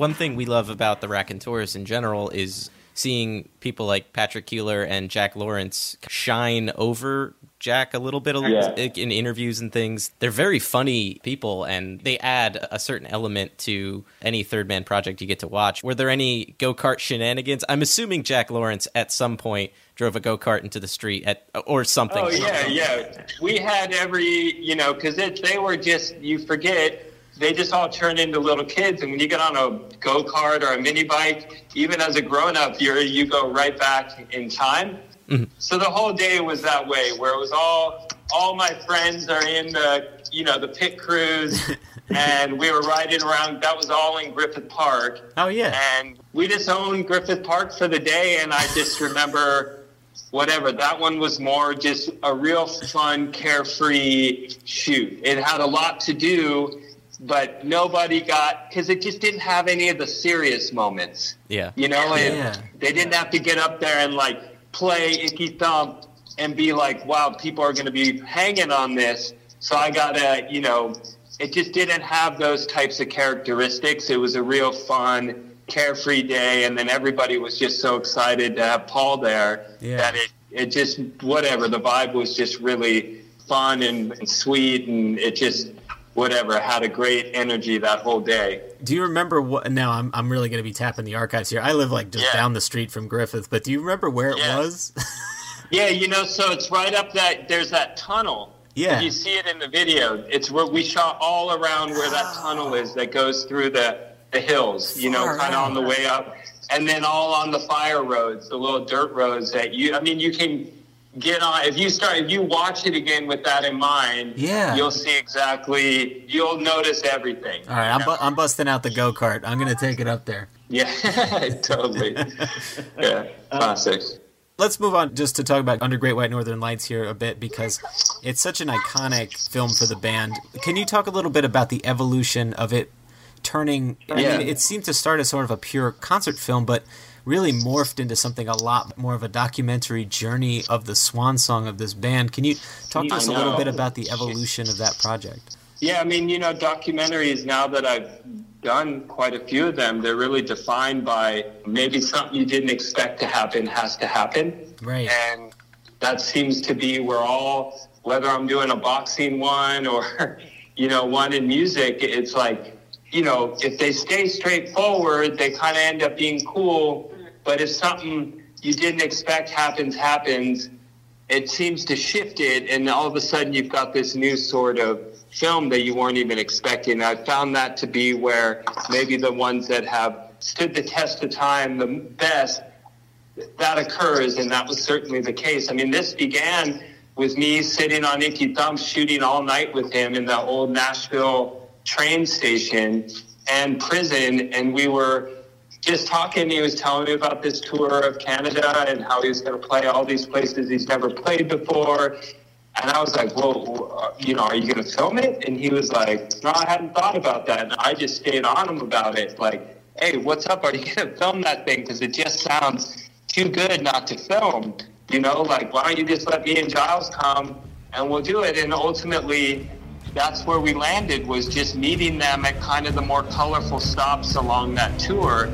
One thing we love about the Raconteurs in general is seeing people like Patrick Keeler and Jack Lawrence shine over Jack a little bit Yeah. in interviews and things. They're very funny people, and they add a certain element to any third man project you get to watch. Were there any go kart shenanigans? I'm assuming Jack Lawrence at some point drove a go kart into the street at or something. Oh yeah, yeah. We had every, you know, because they were just you forget they just all turn into little kids, and when you get on a go kart or a mini bike, even as a grown up, you you go right back in time. Mm-hmm. So the whole day was that way, where it was all all my friends are in the you know the pit crews, and we were riding around. That was all in Griffith Park. Oh yeah, and we just owned Griffith Park for the day, and I just remember whatever that one was more just a real fun, carefree shoot. It had a lot to do. But nobody got because it just didn't have any of the serious moments. Yeah. You know, and Yeah. they didn't have to get up there and like play icky thump and be like, wow, people are going to be hanging on this. So I got to, you know, it just didn't have those types of characteristics. It was a real fun, carefree day. And then everybody was just so excited to have Paul there Yeah. that it, it just, whatever, the vibe was just really fun and, and sweet. And it just, whatever, had a great energy that whole day. Do you remember what? Now I'm I'm really going to be tapping the archives here. I live like just down the street from Griffith, but do you remember where it was? Yeah, you know, so it's right up that there's that tunnel. Yeah. If you see it in the video, it's where we shot all around where that tunnel is that goes through the, the hills, you know, kind of on the way up. And then all on the fire roads, the little dirt roads that you, I mean, you can get on. If you start, if you watch it again with that in mind, Yeah. you'll see exactly, you'll notice everything. All right, I'm, bu- I'm busting out the go kart. I'm to take it up there. Yeah, totally. yeah, classic. Let's move on just to talk about Under Great White Northern Lights here a bit because it's such an iconic film for the band. Can you talk a little bit about the evolution of it turning? I mean, it seemed to start as sort of a pure concert film, but really morphed into something a lot more of a documentary journey of the swan song of this band. Can you talk to us a little bit about the evolution of that project? Yeah, I mean, you know, documentaries now that I've done quite a few of them, they're really defined by maybe something you didn't expect to happen has to happen. Right. And that seems to be where all, whether I'm doing a boxing one or, you know, one in music, it's like, you know, if they stay straightforward, they kind of end up being cool. But if something you didn't expect happens, happens, it seems to shift it, and all of a sudden you've got this new sort of film that you weren't even expecting. I found that to be where maybe the ones that have stood the test of time the best, that occurs, and that was certainly the case. I mean, this began with me sitting on Icky Thump shooting all night with him in the old Nashville train station and prison, and we were just talking. He was telling me about this tour of Canada and how he was going to play all these places he's never played before. And I was like, well, uh, you know, are you going to film it? And he was like, no, I hadn't thought about that. And I just stayed on him about it. Like, hey, what's up? Are you going to film that thing? Because it just sounds too good not to film. You know, like, why don't you just let me and Giles come and we'll do it? And ultimately, that's where we landed was just meeting them at kind of the more colorful stops along that tour.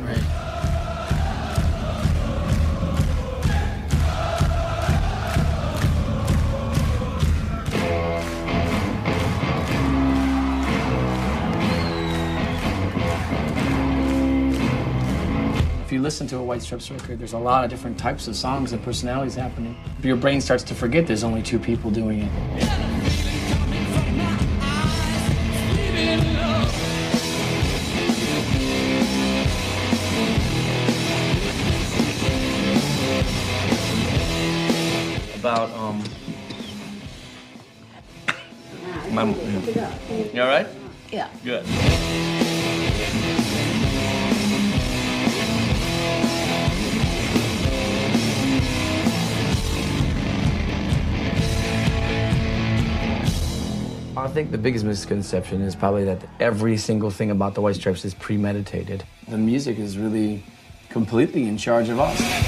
If you listen to a White Stripes record, there's a lot of different types of songs and personalities happening. Your brain starts to forget there's only two people doing it. You all right? Yeah. Good. I think the biggest misconception is probably that every single thing about the White Stripes is premeditated. The music is really completely in charge of us.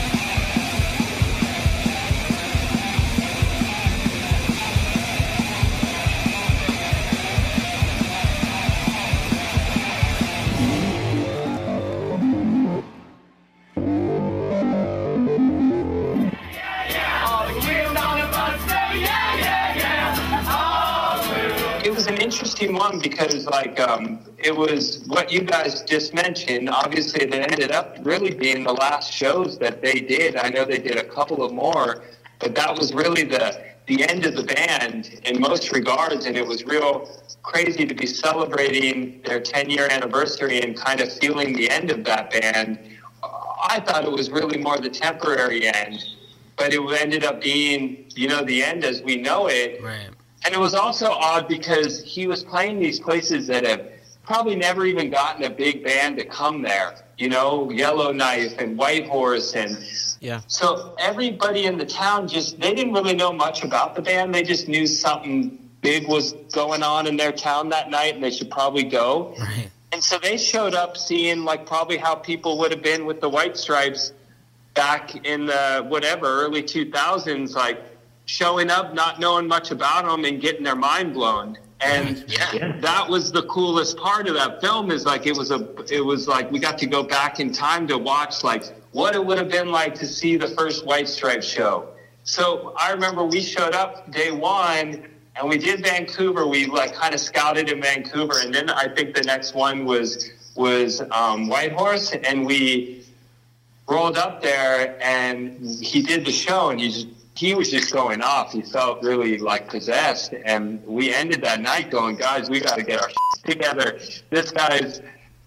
Like, um, it was what you guys just mentioned. Obviously, it ended up really being the last shows that they did. I know they did a couple of more, but that was really the the end of the band in most regards, and it was real crazy to be celebrating their 10 year anniversary and kind of feeling the end of that band. I thought it was really more the temporary end, but it ended up being, you know, the end as we know it. Right. And it was also odd because he was playing these places that have probably never even gotten a big band to come there. You know, Yellowknife and Whitehorse and Yeah. so everybody in the town just they didn't really know much about the band. They just knew something big was going on in their town that night and they should probably go. Right. And so they showed up seeing like probably how people would have been with the White Stripes back in the whatever early 2000s like showing up not knowing much about them and getting their mind blown. And that was the coolest part of that film is like it was a it was like we got to go back in time to watch like what it would have been like to see the first White Stripes show. So I remember we showed up day one and we did Vancouver. We like kind of scouted in Vancouver, and then I think the next one was was um, Whitehorse, and we rolled up there, and he did the show, and he just he was just going off. He felt really like possessed, and we ended that night going, guys, we got to get our together. This guy's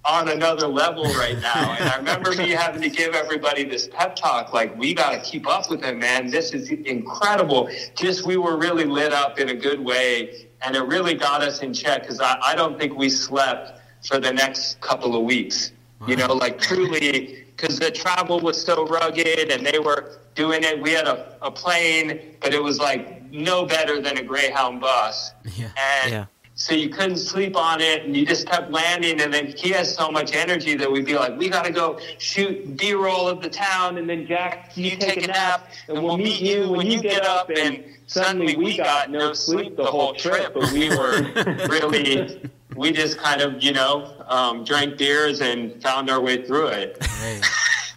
on another level right now. And I remember me having to give everybody this pep talk, like, we got to keep up with him, man. This is incredible. Just we were really lit up in a good way, and it really got us in check because I, I don't think we slept for the next couple of weeks. You know, like truly, because the travel was so rugged and they were doing it. We had a, a plane, but it was like no better than a Greyhound bus. And Yeah. so you couldn't sleep on it and you just kept landing and then he has so much energy that we'd be like we got to go shoot b-roll of the town and then jack you take a nap and we'll meet you when you get up and suddenly we got no sleep the whole trip but we were really we just kind of you know um, drank beers and found our way through it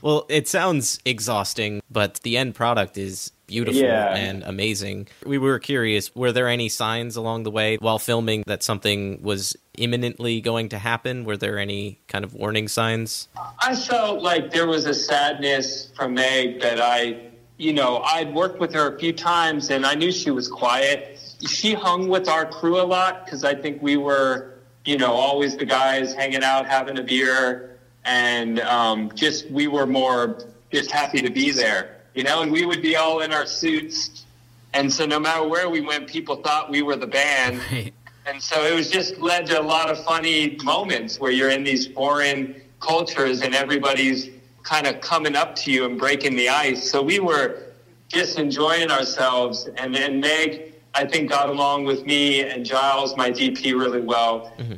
Well, it sounds exhausting, but the end product is beautiful Yeah. and amazing. We were curious, were there any signs along the way while filming that something was imminently going to happen? Were there any kind of warning signs? I felt like there was a sadness from Meg that I, you know, I'd worked with her a few times and I knew she was quiet. She hung with our crew a lot because I think we were, you know, always the guys hanging out, having a beer, and um, just we were more just happy to be there, you know, and we would be all in our suits. And so no matter where we went, people thought we were the band. And so it was just led to a lot of funny moments where you're in these foreign cultures and everybody's kind of coming up to you and breaking the ice. So we were just enjoying ourselves. And then Meg, I think, got along with me and Giles, my DP, really well. Mm-hmm.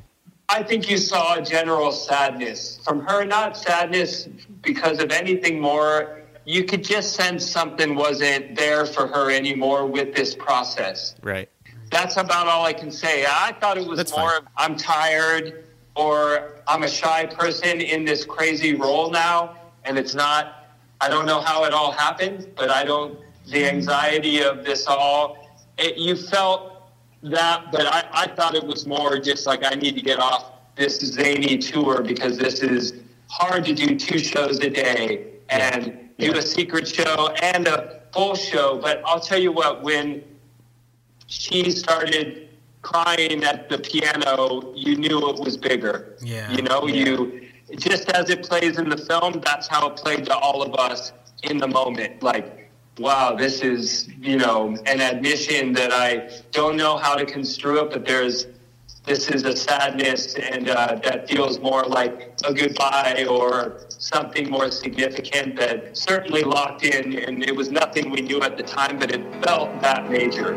I think you saw a general sadness from her, not sadness because of anything more. You could just sense something wasn't there for her anymore with this process Right. that's about all I can say. I thought it was more of I'm tired or I'm a shy person in this crazy role now, and it's not. I don't know how it all happened, but I don't. The anxiety of this all, it, you felt that, but I, I thought it was more just like I need to get off this zany tour because this is hard to do two shows a day and do a secret show and a full show. But I'll tell you what, when she started crying at the piano, you knew it was bigger. Yeah. You know, you just as it plays in the film, that's how it played to all of us in the moment. Like, wow, this is, you know, an admission that I don't know how to construe it, but there's this is a sadness and uh, that feels more like a goodbye or something more significant that certainly locked in and it was nothing we knew at the time but it felt that major.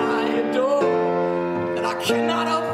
I adore and I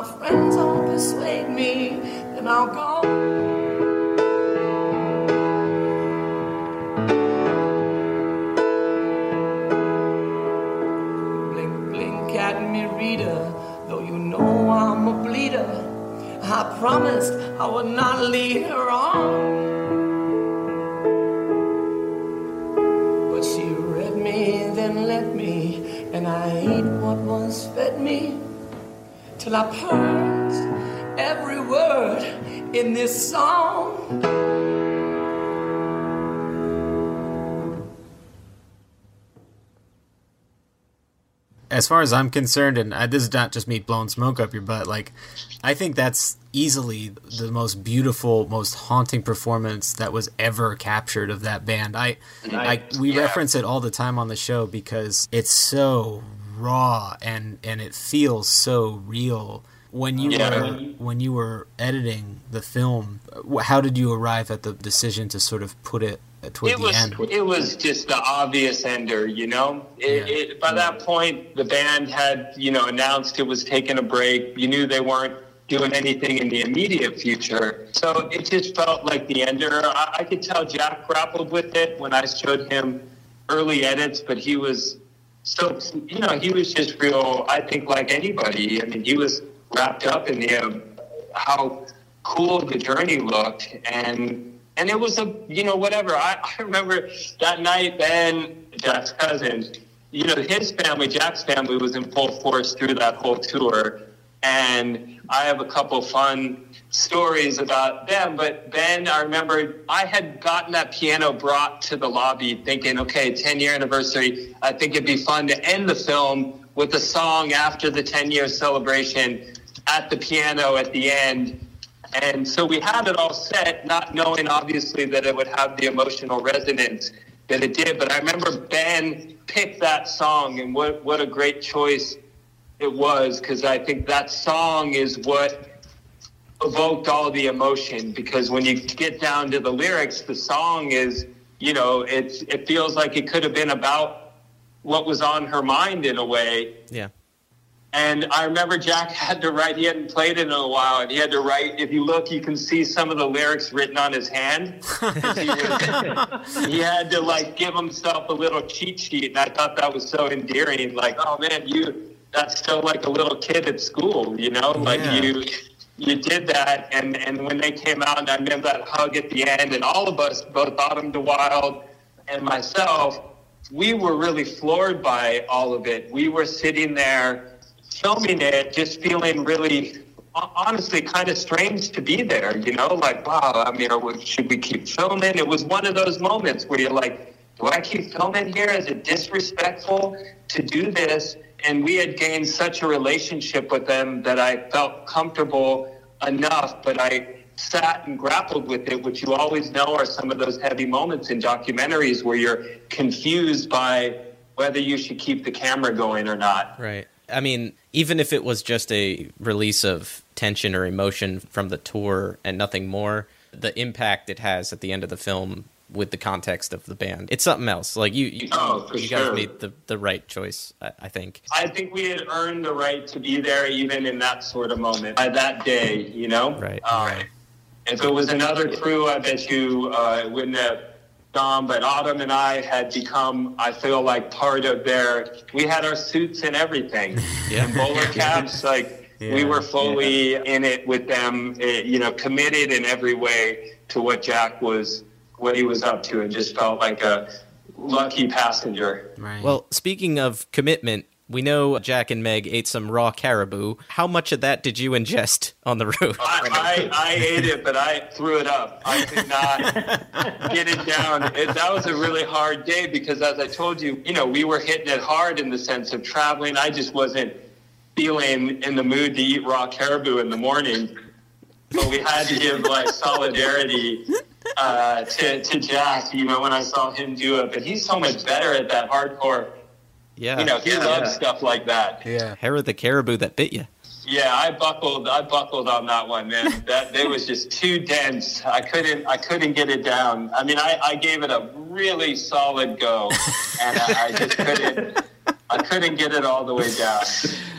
my friends till I purged every word in this song. as far as I'm concerned, and uh, this is not just me blowing smoke up your butt, like I think that's easily the most beautiful, most haunting performance that was ever captured of that band. I, I we Yeah. reference it all the time on the show because it's so raw and and it feels so real. When you Yeah. were when you were editing the film, how did you arrive at the decision to sort of put it uh, toward it the was end? it was just the obvious ender, you know. It, it, by that point, the band had you know announced it was taking a break. You knew they weren't doing anything in the immediate future, so it just felt like the ender. I, I could tell Jack grappled with it when I showed him early edits, but he was so you know he was just real. I think like anybody. I mean, he was wrapped up in the um, how cool the journey looked and and it was a you know whatever I, I remember that night ben jack's cousin you know his family jack's family was in full force through that whole tour and i have a couple fun stories about them but ben i remember i had gotten that piano brought to the lobby thinking okay 10 year anniversary i think it'd be fun to end the film with a song after the 10 year celebration at the piano at the end and so we had it all set, not knowing obviously that it would have the emotional resonance that it did. But I remember Ben picked that song, and what, what a great choice it was, because I think that song is what evoked all the emotion. Because when you get down to the lyrics, the song is, you know, it's, it feels like it could have been about what was on her mind in a way. Yeah. And I remember Jack had to write, he hadn't played it in a while, and he had to write, if you look, you can see some of the lyrics written on his hand. he, was- he had to like give himself a little cheat sheet, and I thought that was so endearing. Like, oh man, you, that's still like a little kid at school, you know? Like Yeah. you, you did that, and, and when they came out, and I remember that hug at the end, and all of us, both Autumn de Wilde and myself, we were really floored by all of it. We were sitting there filming it, just feeling really, honestly, kind of strange to be there. You know, like, wow. I mean, we, should we keep filming? It was one of those moments where you're like, do I keep filming here? Is it disrespectful to do this? And we had gained such a relationship with them that I felt comfortable enough, but I sat and grappled with it, which you always know are some of those heavy moments in documentaries where you're confused by whether you should keep the camera going or not. Right. I mean, even if it was just a release of tension or emotion from the tour and nothing more, the impact it has at the end of the film with the context of the band, it's something else. Like you, you, Oh, you guys made the, the right choice, I, I think. I think we had earned the right to be there even in that sort of moment, by that day, you know? Right. Um, If it was another crew, I bet you uh, it wouldn't have gone. But Autumn and I had become, I feel like, part of their. We had our suits and everything, Yeah. and bowler caps. Like we were fully in it with them, eh, you know, committed in every way to what Jack was, what he was up to, and just felt like a lucky passenger. Right. Well, speaking of commitment, we know Jack and Meg ate some raw caribou. How much of that did you ingest on the road? I, I, I ate it, but I threw it up. I could not get it down. It, that was a really hard day because, as I told you, you know, we were hitting it hard in the sense of traveling. I just wasn't feeling in the mood to eat raw caribou in the morning. But we had to give like solidarity uh, to, to Jack, you know, when I saw him do it. But he's so much better at that hardcore. Yeah. You know, he loves stuff like that. yeah. Hair of the caribou that bit you. Yeah, I buckled. I buckled on that one, man. That it was just too dense. I couldn't. I couldn't get it down. I mean, I, I gave it a really solid go, and I, I just couldn't. I couldn't get it all the way down,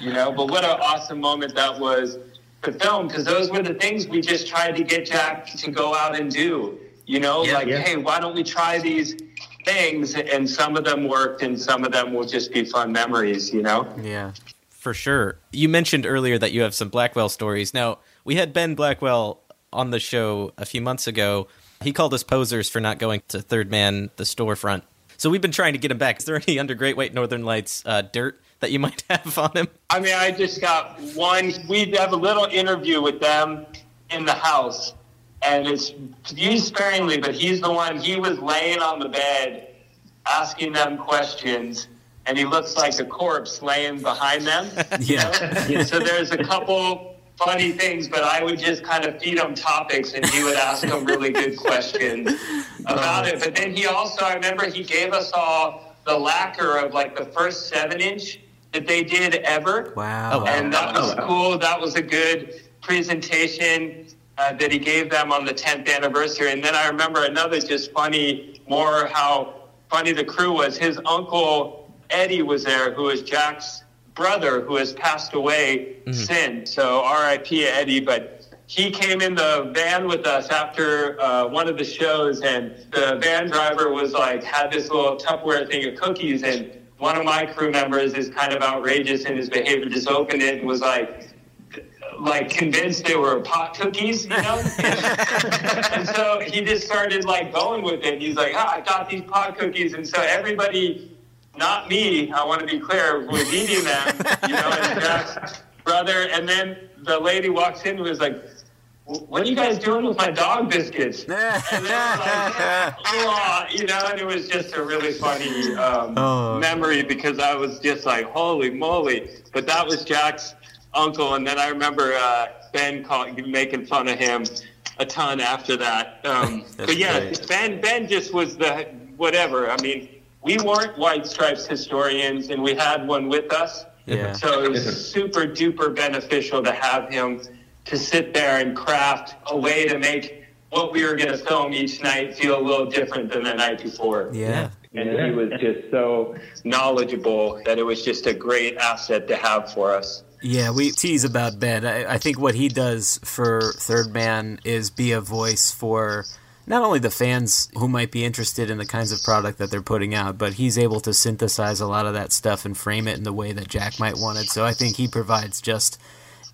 you know. But what an awesome moment that was to film because those were the things we just tried to get Jack to go out and do. You know, Yeah, like, yeah. hey, why don't we try these things? And some of them worked, and some of them will just be fun memories. You know. Yeah. For sure. You mentioned earlier that you have some Blackwell stories. Now, we had Ben Blackwell on the show a few months ago. He called us posers for not going to Third Man, the storefront. So we've been trying to get him back. Is there any under Great White Northern Lights uh, dirt that you might have on him? I mean, I just got one. We have a little interview with them in the house, and it's used sparingly, but he's the one. He was laying on the bed asking them questions, and he looks like a corpse laying behind them. Yeah. so there's a couple funny things, but I would just kind of feed him topics, and he would ask them really good questions about it. But then he also, I remember, he gave us all the lacquer of like the first seven inch that they did ever. Wow. And that was cool. That was a good presentation uh, that he gave them on the 10th anniversary. And then I remember another just funny, more how funny the crew was. His uncle Eddie was there, who is Jack's brother, who has passed away since. So R.I.P. Eddie. But he came in the van with us after uh, one of the shows, and the van driver was like had this little Tupperware thing of cookies, and one of my crew members is kind of outrageous in his behavior. Just opened it and was like, like convinced they were pot cookies, you know. and so he just started like going with it. He's like, ah, I got these pot cookies, and so everybody, not me, I want to be clear, was eating them, you know, and Jack's brother, and then the lady walks in and was like. What are you guys doing with my dog biscuits? And they were like, "Oh," you know, and it was just a really funny um, Oh. memory because I was just like, holy moly. But that was Jack's uncle. And then I remember uh, Ben call, making fun of him a ton after that. Um, but yeah, great. Ben, Ben just was the whatever. I mean, we weren't White Stripes historians, and we had one with us. Yeah. So it was super duper beneficial to have him to sit there and craft a way to make what we were going to film each night feel a little different than the night before. Yeah. And he was just so knowledgeable that it was just a great asset to have for us. Yeah, we tease about Ben. I, I think what he does for Third Man is be a voice for not only the fans who might be interested in the kinds of product that they're putting out, but he's able to synthesize a lot of that stuff and frame it in the way that Jack might want it. So I think he provides just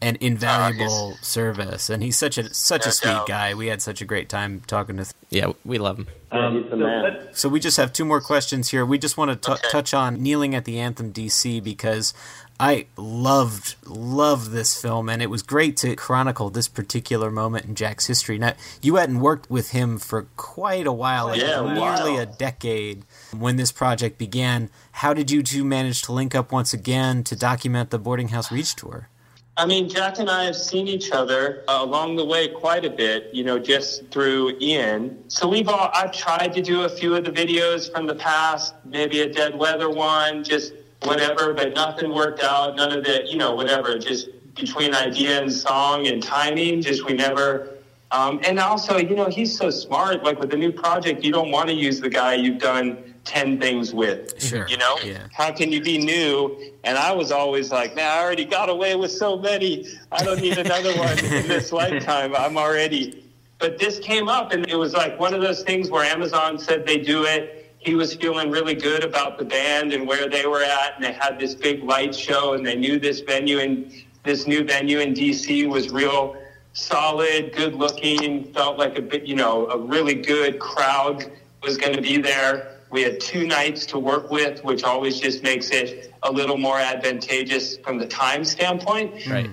an invaluable service, and he's such a such a sweet guy. We had such a great time talking to. Yeah, we love him. Um, he's. So we just have two more questions here. We just want to t- touch on kneeling at the anthem DC because I loved loved this film and it was great to chronicle this particular moment in Jack's history. Now you hadn't worked with him for quite a while, like Yeah, nearly while. a decade when this project began. How did you two manage to link up once again to document the boarding house reach tour? I mean, Jack and I have seen each other uh, along the way quite a bit, you know, just through Ian. So we've all, I've tried to do a few of the videos from the past, maybe a dead weather one, just whatever, but nothing worked out. None of the, you know, whatever, just between idea and song and timing, just we never. Um, and also, you know, he's so smart. Like with the new project, you don't want to use the guy you've done 10 things with. Sure. You know? Yeah. How can you be new? And I was always like, man, I already got away with so many. I don't need another one in this lifetime. I'm already. But this came up, and it was like one of those things where Amazon said they do it. He was feeling really good about the band and where they were at, and they had this big light show, and they knew this venue and this new venue in DC was real solid, good looking, felt like a bit, you know, a really good crowd was going to be there. We had two nights to work with, which always just makes it a little more advantageous from the time standpoint. Right.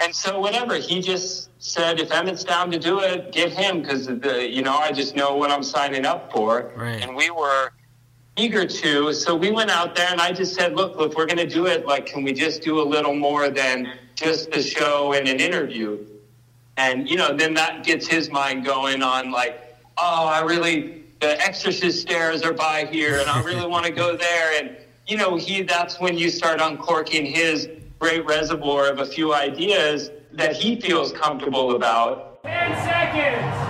And so, whatever, he just said, if Emmett's down to do it, get him because, you know, I just know what I'm signing up for. Right. And we were eager to. So we went out there and I just said, look, if we're going to do it, like, can we just do a little more than just the show and an interview? And, you know, then that gets his mind going on, like, oh, I really, the exorcist stairs are by here and I really want to go there. And, you know, he, that's when you start uncorking his great reservoir of a few ideas that he feels comfortable about. 10 seconds.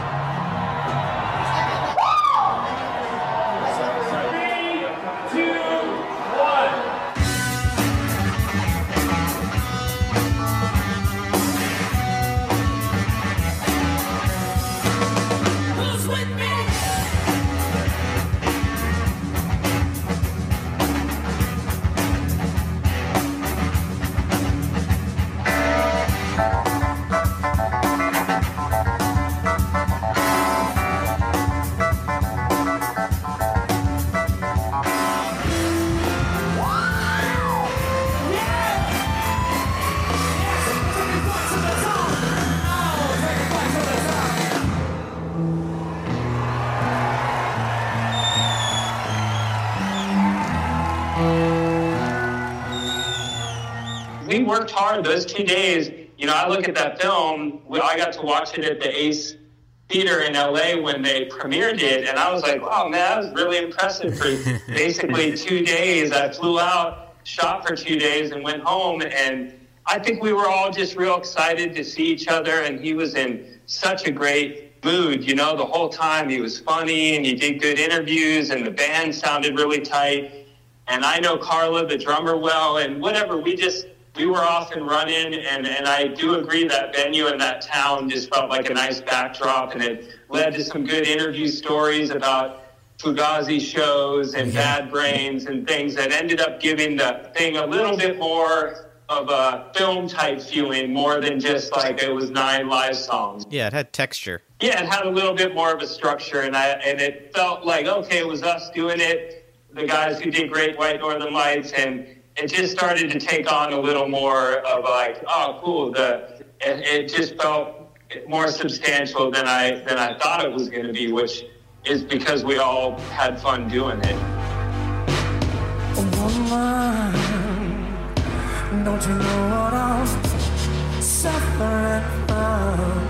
Worked hard those two days. You know, I look at that film. I got to watch it at the Ace Theater in LA when they premiered it, and I was like, "Wow, man, that was really impressive." For basically two days, I flew out, shot for two days, and went home. And I think we were all just real excited to see each other. And he was in such a great mood. You know, the whole time he was funny, and he did good interviews, and the band sounded really tight and I know Carla, the drummer, well, and whatever. We just we were off and running, and and I do agree that venue and that town just felt like a nice backdrop, and it led to some good interview stories about Fugazi shows and Bad Brains and things that ended up giving the thing a little bit more of a film type feeling, more than just like it was nine live songs. Yeah, it had texture. Yeah, it had a little bit more of a structure, and I and it felt like okay, it was us doing it, the guys who did Great White Northern Lights, and it just started to take on a little more of like, oh, cool. The it, it just felt more substantial than I than I thought it was going to be, which is because we all had fun doing it. Woman, don't you know what I'm suffering from?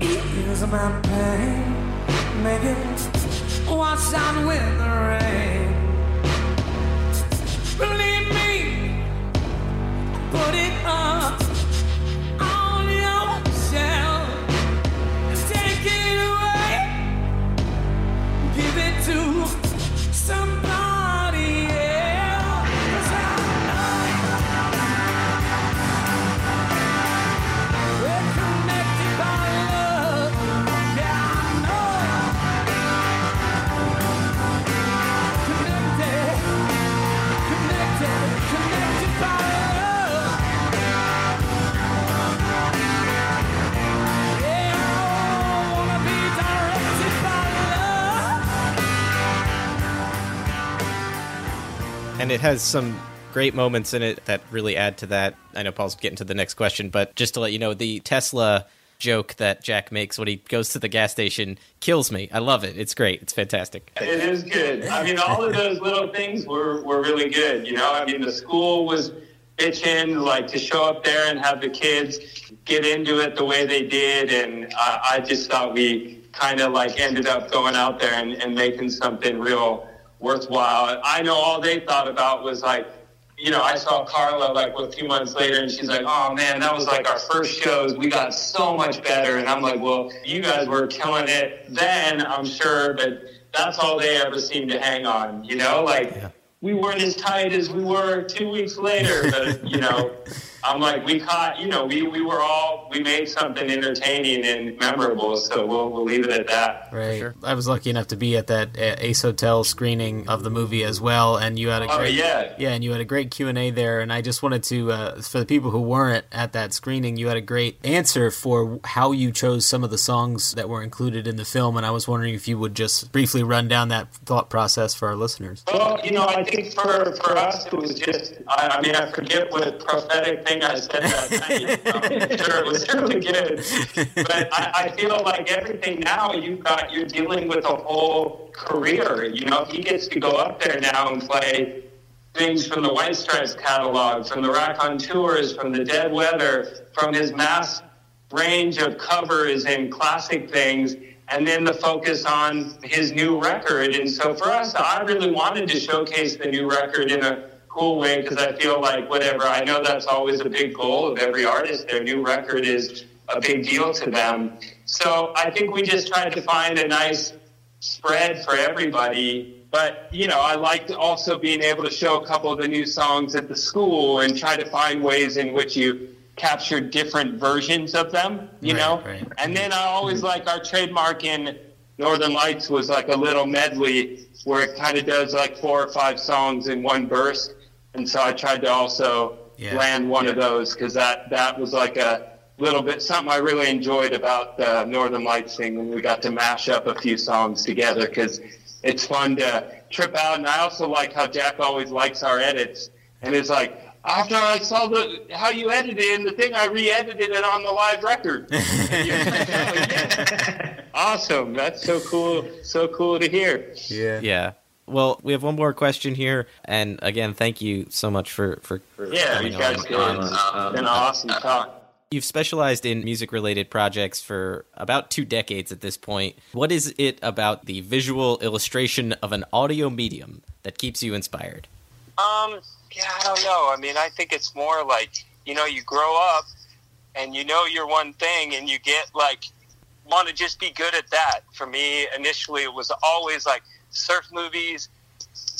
Years of my pain, make it out with the rain. And it has some great moments in it that really add to that. I know Paul's getting to the next question, but just to let you know, the Tesla joke that Jack makes when he goes to the gas station kills me. I love it. It's great. It's fantastic. It is good. I mean, all of those little things were, were really good. You know, I mean, the school was bitching, like to show up there and have the kids get into it the way they did. And I, I just thought we kind of like ended up going out there and, and making something real worthwhile. I know all they thought about was like, you know, I saw Carla like a few months later, and she's like, "Oh man, that was like our first shows. We got so much better." And I'm like, "Well, you guys were killing it then, I'm sure, but that's all they ever seemed to hang on." You know, like we weren't as tight as we were two weeks later, but you know, I'm like, we caught, you know, we we were all we made something entertaining and memorable, so we'll we'll leave it at that. Right. I was lucky enough to be at that uh, Ace Hotel screening of the movie as well, and you had a Oh, great yeah. yeah, and you had a great Q and A there. And I just wanted to, uh, for the people who weren't at that screening, you had a great answer for how you chose some of the songs that were included in the film. And I was wondering if you would just briefly run down that thought process for our listeners. Well, you know, I think for, for us, it was just, I, I mean, I forget what prophetic thing I said that night. I'm um, sure it was really good. But I, I feel like everything now, you've got, you're dealing with a whole career. You know, he gets to go up there now and play things from the White Stripes catalog, from the Raconteurs, from the Dead Weather, from his mass range of covers and classic things, and then the focus on his new record. And so for us, I really wanted to showcase the new record in a cool way because I feel like whatever, I know that's always a big goal of every artist. Their new record is a big deal to them. So I think we just tried to find a nice spread for everybody. But, you know, I liked also being able to show a couple of the new songs at the school and try to find ways in which you capture different versions of them, you know? And then I mm-hmm. always like our trademark in Northern Lights was like a little medley where it kind of does like four or five songs in one verse. And so I tried to also Yeah. land one of those because that, that was like a little bit something I really enjoyed about the Northern Lights thing when we got to mash up a few songs together because it's fun to trip out. And I also like how Jack always likes our edits and it's like, after I saw the how you edited it in the thing, I re-edited it on the live record. Like, "Oh, yeah." awesome! That's so cool. So cool to hear. Yeah. Yeah. Well, we have one more question here, and again, thank you so much for for, for Yeah, you guys did. Um, It's been an awesome talk. You've specialized in music related projects for about two decades at this point. What is it about the visual illustration of an audio medium that keeps you inspired? Um, yeah, I don't know. I mean, I think it's more like, you know, you grow up and you know you're one thing and you get like, want to just be good at that. For me, initially, it was always like surf movies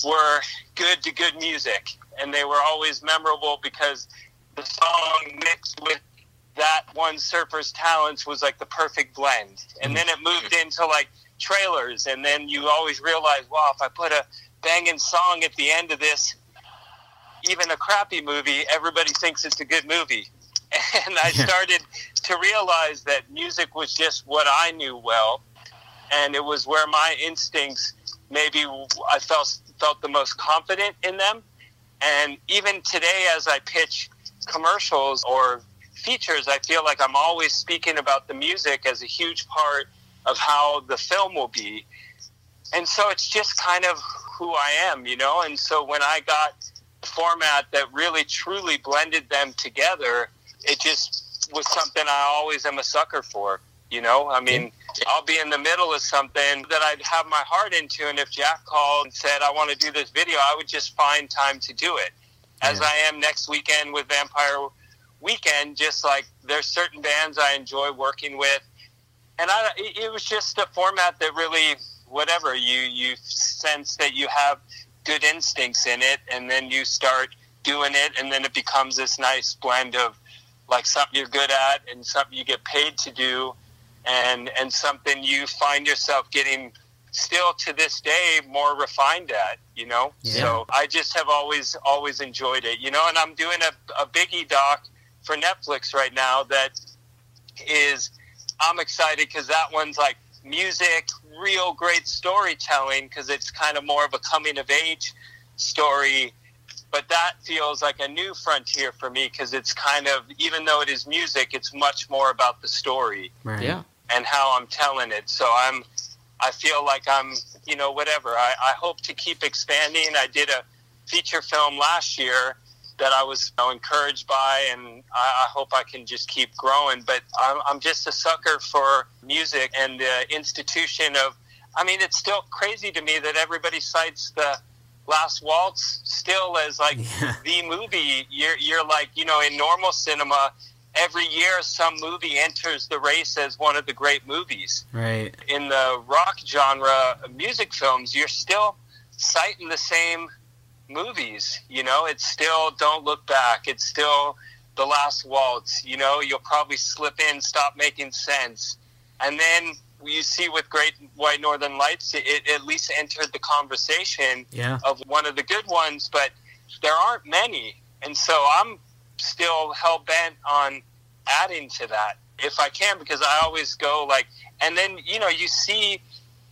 were good to good music and they were always memorable because the song mixed with that one surfer's talents was like the perfect blend. And mm-hmm. then it moved into like trailers and then you always realize, wow, if I put a banging song at the end of this, even a crappy movie, everybody thinks it's a good movie. And I started to realize that music was just what I knew well, and it was where my instincts maybe I felt felt the most confident in them. And even today, as I pitch commercials or features, I feel like I'm always speaking about the music as a huge part of how the film will be. And so it's just kind of who I am, you know? And so when I got a format that really truly blended them together, it just was something I always am a sucker for, you know? I mean, I'll be in the middle of something that I'd have my heart into, and if Jack called and said, I want to do this video, I would just find time to do it. As I am next weekend with Vampire Weekend, just like there's certain bands I enjoy working with. And I, it it was just a format that really, whatever, you, you sense that you have good instincts in it, and then you start doing it, and then it becomes this nice blend of like something you're good at and something you get paid to do and and something you find yourself getting still to this day more refined at you know Yeah. so i just have always always enjoyed it you know and i'm doing a, a biggie doc for netflix right now that is i'm excited because that one's like music real great storytelling because it's kind of more of a coming of age story but that feels like a new frontier for me because it's kind of even though it is music it's much more about the story Right. Yeah. And how i'm telling it. So i'm i feel like i'm you know whatever. I, I hope to keep expanding. I did a feature film last year that i was you know, encouraged by and I, I hope i can just keep growing. But I'm, I'm just a sucker for music and the institution of i mean it's still crazy to me that everybody cites the Last Waltz still as like the movie. You're you're like you know in normal cinema, every year some movie enters the race as one of the great movies. Right. In the rock genre, music films, you're still citing the same movies. You know, it's still Don't Look Back. It's still The Last Waltz. You know, you'll probably slip in Stop Making Sense, and then you see with Great White Northern Lights, it, at least entered the conversation Yeah. of one of the good ones, but there aren't many. And so I'm still hell bent on adding to that if I can, because I always go like, and then, you know, you see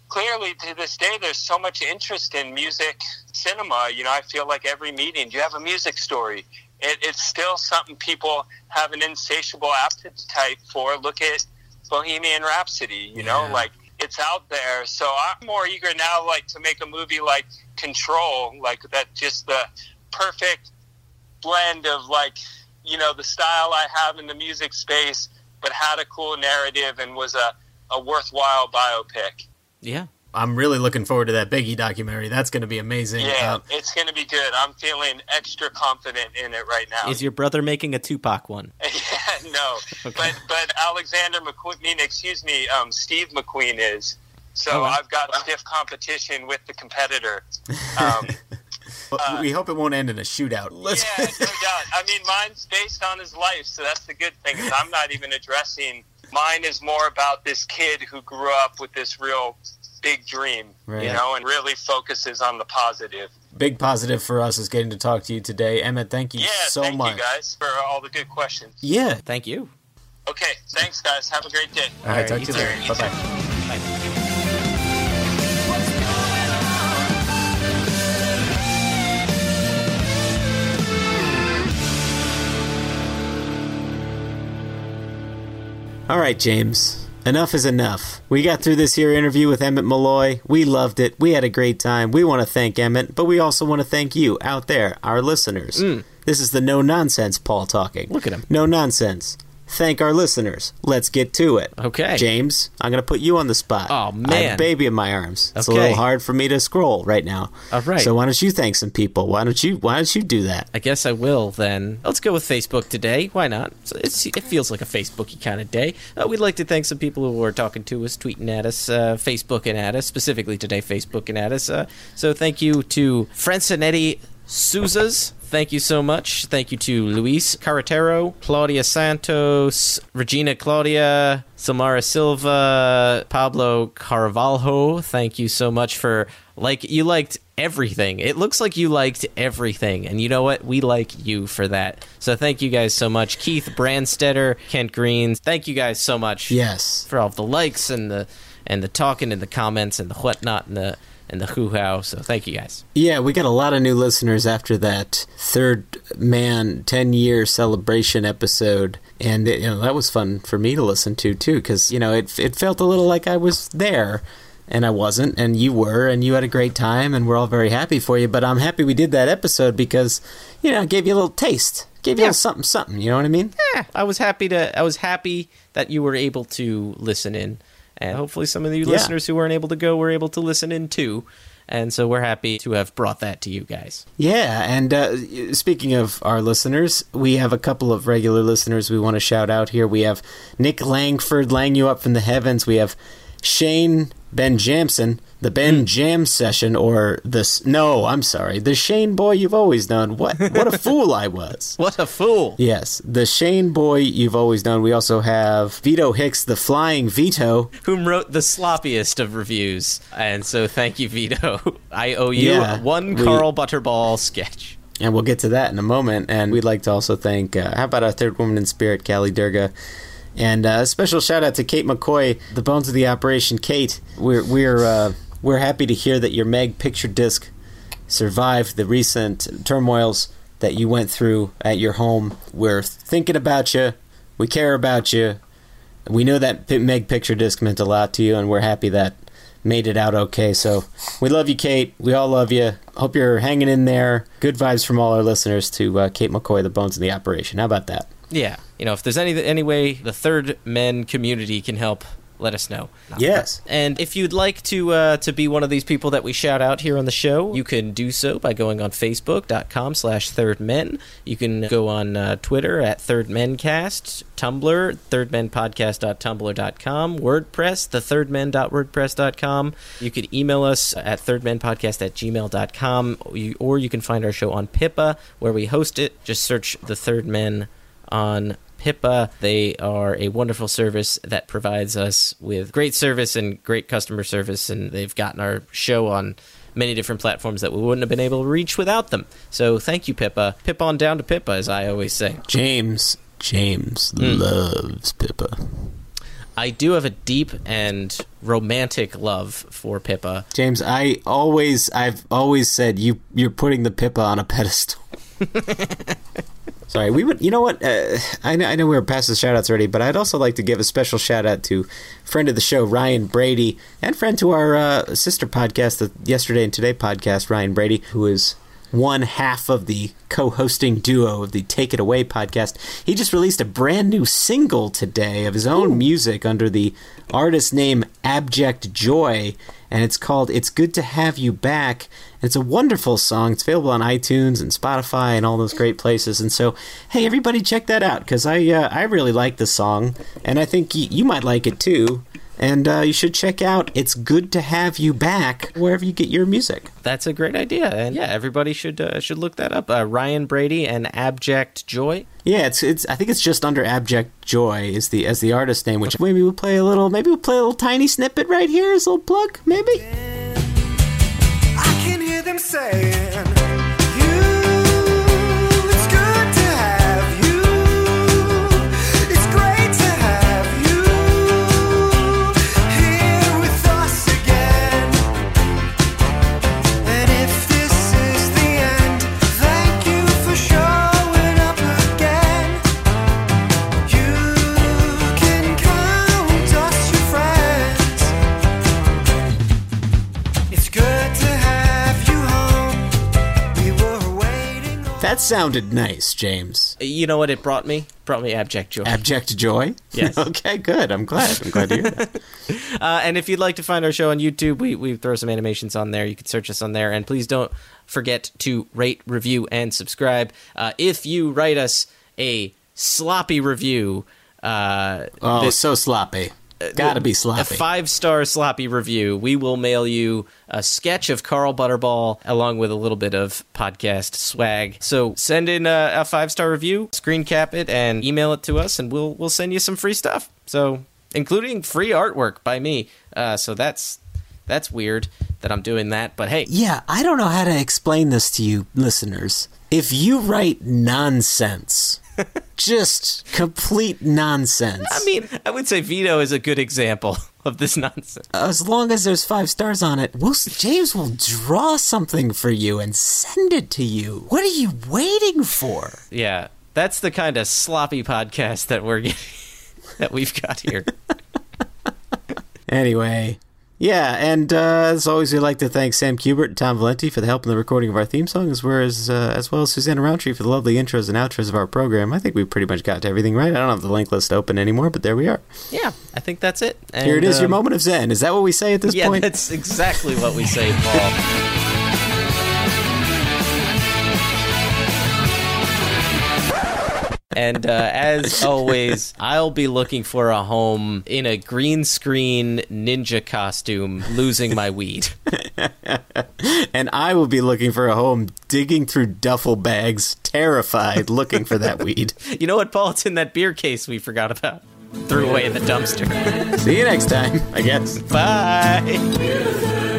clearly to this day, there's so much interest in music cinema. You know, I feel like every meeting, do you have a music story? It, it's still something people have an insatiable appetite for. Look at Bohemian Rhapsody, you know, Yeah. like it's out there. So I'm more eager now, like to make a movie like Control, like that, just the perfect blend of like, you know, the style I have in the music space, but had a cool narrative and was a, a worthwhile biopic. Yeah. I'm really looking forward to that Biggie documentary. That's going to be amazing. Yeah, Uh, it's going to be good. I'm feeling extra confident in it right now. Is your brother making a Tupac one? yeah, no, but but Alexander McQueen, mean, excuse me, um, Steve McQueen is. So Oh, wow. I've got stiff competition with the competitor. Um, but we hope it won't end in a shootout. Let's- yeah, no doubt. I mean, mine's based on his life, so that's the good thing. Is I'm not even addressing. Mine is more about this kid who grew up with this real big dream, Right. you know, and really focuses on the positive. Big positive for us is getting to talk to you today. Emmett, thank you Yeah, so thank much. you guys for all the good questions. Yeah. Thank you. Okay, thanks guys. Have a great day. All right, talk to you later. Bye bye. All right, James. enough is enough. We got through this here interview with Emmett Malloy. We loved it. We had a great time. We want to thank Emmett, but we also want to thank you out there, our listeners. Mm. This is the no nonsense Paul talking. Look at him. No nonsense. Thank our listeners. Let's get to it. Okay. James, I'm going to put you on the spot. Oh, I have man. a baby in my arms. It's a little hard for me to scroll right now. All right. So why don't you thank some people? Why don't you why don't you do that? I guess I will then. Let's go with Facebook today. Why not? It's, it feels like a Facebooky kind of day. Uh, we'd like to thank some people who are talking to us, tweeting at us, uh, Facebooking at us, specifically today, Facebooking at us. Uh, so thank you to Francinetti Souzas. Thank you so much. Thank you to Luis Carretero, Claudia Santos, Regina Claudia, Samara Silva, Pablo Carvalho. Thank you so much for like you liked everything. It looks like you liked everything, and you know what? We like you for that. So thank you guys so much, Keith Brandstetter, Kent Greens. Thank you guys so much. Yes. for all of the likes and the and the talking and the comments and the whatnot and the and the Who how. So thank you guys. Yeah, we got a lot of new listeners after that third man 10 year celebration episode. And you know, that was fun for me to listen to too, because, you know, it, it felt a little like I was there. And I wasn't, and you were, and you had a great time, and we're all very happy for you. But I'm happy we did that episode because, you know, it gave you a little taste, gave you a little something, something. You know what I mean? Yeah, I was happy to. I was happy that you were able to listen in, and hopefully some of you Yeah. listeners who weren't able to go were able to listen in too. And so we're happy to have brought that to you guys. Yeah, and uh, speaking of our listeners, we have a couple of regular listeners we want to shout out here. We have Nick Langford, Lang You Up from the Heavens. We have Shane Ben Jamson, the Ben Jam Session, or the s- no, I'm sorry, the Shane Boy you've always known. What what a fool I was. What a fool! Yes, the Shane Boy you've always known. We also have Vito Hicks, the Flying Vito. Whom wrote the sloppiest of reviews, and so thank you, Vito. I owe you Yeah, one we- Carl Butterball sketch. And we'll get to that in a moment. And we'd like to also thank, uh, how about our third woman in spirit, Callie Durga? And uh, a special shout out to Kate McCoy, the bones of the operation. Kate, we're we're uh, we're happy to hear that your Meg picture disc survived the recent turmoils that you went through at your home. We're thinking about you. We care about you. We know that Meg picture disc meant a lot to you, and we're happy that made it out okay. So we love you, Kate. We all love you. Hope you're hanging in there. Good vibes from all our listeners to uh, Kate McCoy, the bones of the operation. How about that? Yeah, you know, if there's any any way the third men community can help, let us know. Yes. And if you'd like to uh, to be one of these people that we shout out here on the show, you can do so by going on Facebook.com slash Third Men. You can go on uh, Twitter at Third Men Cast, Tumblr, thirdmenpodcast.tumblr.com, WordPress, thethirdmen.wordpress.com. You could email us at thirdmenpodcast at gmail.com, or you, or you can find our show on Pippa, where we host it. Just search The Third Men on Pippa. They are a wonderful service that provides us with great service and great customer service, and they've gotten our show on many different platforms that we wouldn't have been able to reach without them. So thank you, Pippa. Pip on down to Pippa, as I always say. James, James Hmm. loves Pippa. I do have a deep and romantic love for Pippa. James, I always, I've always said you, you're putting the Pippa on a pedestal. Sorry, we would. You know what? Uh, I know, I know we were past the shout outs already, but I'd also like to give a special shout out to friend of the show Ryan Brady and friend to our uh, sister podcast, the Yesterday and Today podcast, Ryan Brady, who is one half of the co-hosting duo of the Take It Away podcast. He just released a brand new single today of his own music under the artist name Abject Joy, and it's called "It's Good to Have You Back." It's a wonderful song. It's available on iTunes and Spotify and all those great places. And so, hey, everybody, check that out because I uh, I really like the song, and I think y- you might like it too. And uh, you should check out "It's Good to Have You Back" wherever you get your music. That's a great idea, and yeah, everybody should uh, should look that up. Uh, Ryan Brady and Abject Joy. Yeah, it's it's. I think it's just under Abject Joy is the as the artist name. Which maybe we'll play a little. Maybe we'll play a little tiny snippet right here as a little plug. Maybe. I can hear them saying, That sounded nice, James. You know what it brought me? Brought me abject joy. Abject joy? Yes. okay, good. I'm glad. I'm glad to hear that. Uh, and if you'd like to find our show on YouTube, we, we throw some animations on there. You can search us on there. And please don't forget to rate, review, and subscribe. Uh, if you write us a sloppy review, uh, Oh, this- so sloppy. Gotta be sloppy. a five star sloppy review, we will mail you a sketch of Carl Butterball along with a little bit of podcast swag. So send in a, a five star review, screen cap it, and email it to us, and we'll we'll send you some free stuff. So including free artwork by me. Uh, so that's that's weird that I'm doing that, but hey, Yeah, I don't know how to explain this to you, listeners. If you write nonsense, just complete nonsense, I mean, I would say Vito is a good example of this nonsense. as long as there's five stars on it, we'll, James will draw something for you and send it to you. What are you waiting for? Yeah, that's the kind of sloppy podcast that we're getting, that we've got here. Anyway, yeah, and uh, as always, we'd like to thank Sam Kubert and Tom Valenti for the help in the recording of our theme song, as well as, uh, as, well as Susanna Roundtree for the lovely intros and outros of our program. I think we pretty much got to everything right. I don't have the link list open anymore, but there we are. Yeah, I think that's it. Here it is, And, is, your um, moment of zen. Is that what we say at this yeah, point? that's exactly what we say, Paul. And uh, as always, I'll be looking for a home in a green screen ninja costume, losing my weed. and I will be looking for a home, digging through duffel bags, terrified, looking for that weed. You know what, Paul? It's in that beer case we forgot about. Threw away in the dumpster. See you next time, I guess. Bye.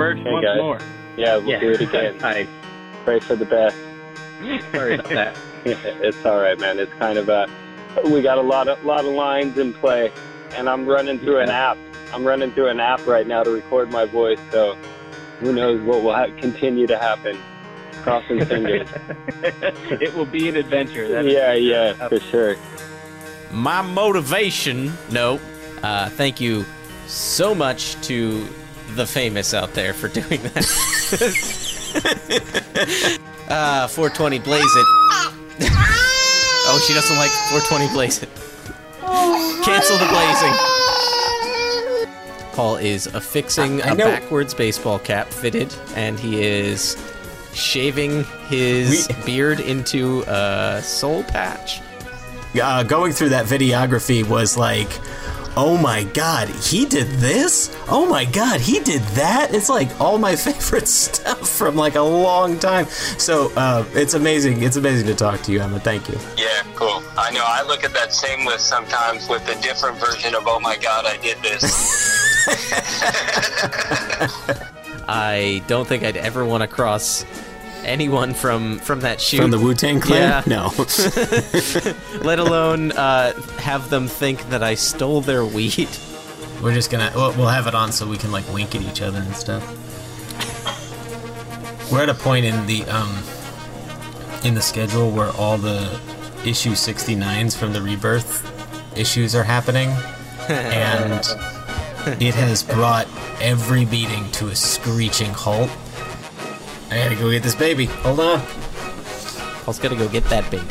Okay, Hey, once guys. more. Yeah, we'll Yeah. do it again. Hi. Pray for the best. Sorry about that. it's all right, man. It's kind of a we got a lot of lot of lines in play, and I'm running through an app. I'm running through an app right now to record my voice. So who knows what will ha- continue to happen? Crossing fingers. it will be an adventure. That is- yeah, yeah, for sure. my motivation. No. Uh, thank you so much to the famous out there for doing that. uh, 420 Blaze It. oh, she doesn't like 420 Blaze It. Cancel the blazing. Paul is affixing I a know- backwards baseball cap fitted, and he is shaving his beard into a soul patch. uh, going through that videography was like, oh my god, he did this? Oh my god, he did that? It's like all my favorite stuff from like a long time. So uh, it's amazing. It's amazing to talk to you, Emma. Thank you. Yeah, cool. I know. I look at that same list sometimes with a different version of "Oh my God, I did this." I don't think I'd ever want to cross anyone from from that shoot From the Wu-Tang Clan? Yeah. No. Let alone uh, have them think that I stole their weed. We're just gonna we'll, we'll have it on so we can like wink at each other and stuff. We're at a point in the um in the schedule where all the issue 69s from the rebirth issues are happening and it has brought every meeting to a screeching halt. I gotta go get this baby. Hold on. Paul's gotta go get that baby.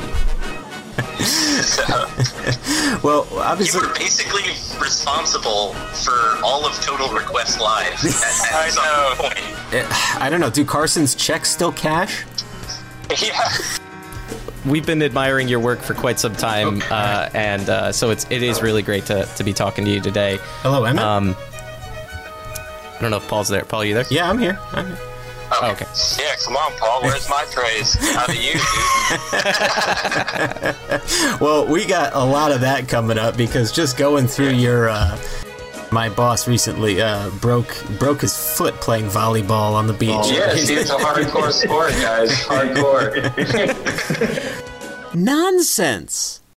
well, obviously, You were basically responsible for all of Total Request Live at, at some point. Eh, I don't know. Do Carson's checks still cash? Yeah. We've been admiring your work for quite some time, uh, and uh, so it's it is really great to, to be talking to you today. Hello, Emma. Um, I don't know if Paul's there. Paul, you there? Yeah, I'm here. I'm here. Oh, okay. Yeah, come on, Paul. Where's my praise? How do you, dude? well, we got a lot of that coming up because just going through your. Uh, my boss recently uh, broke broke his foot playing volleyball on the beach. Yeah, see, it's a hardcore sport, guys. Hardcore. Nonsense.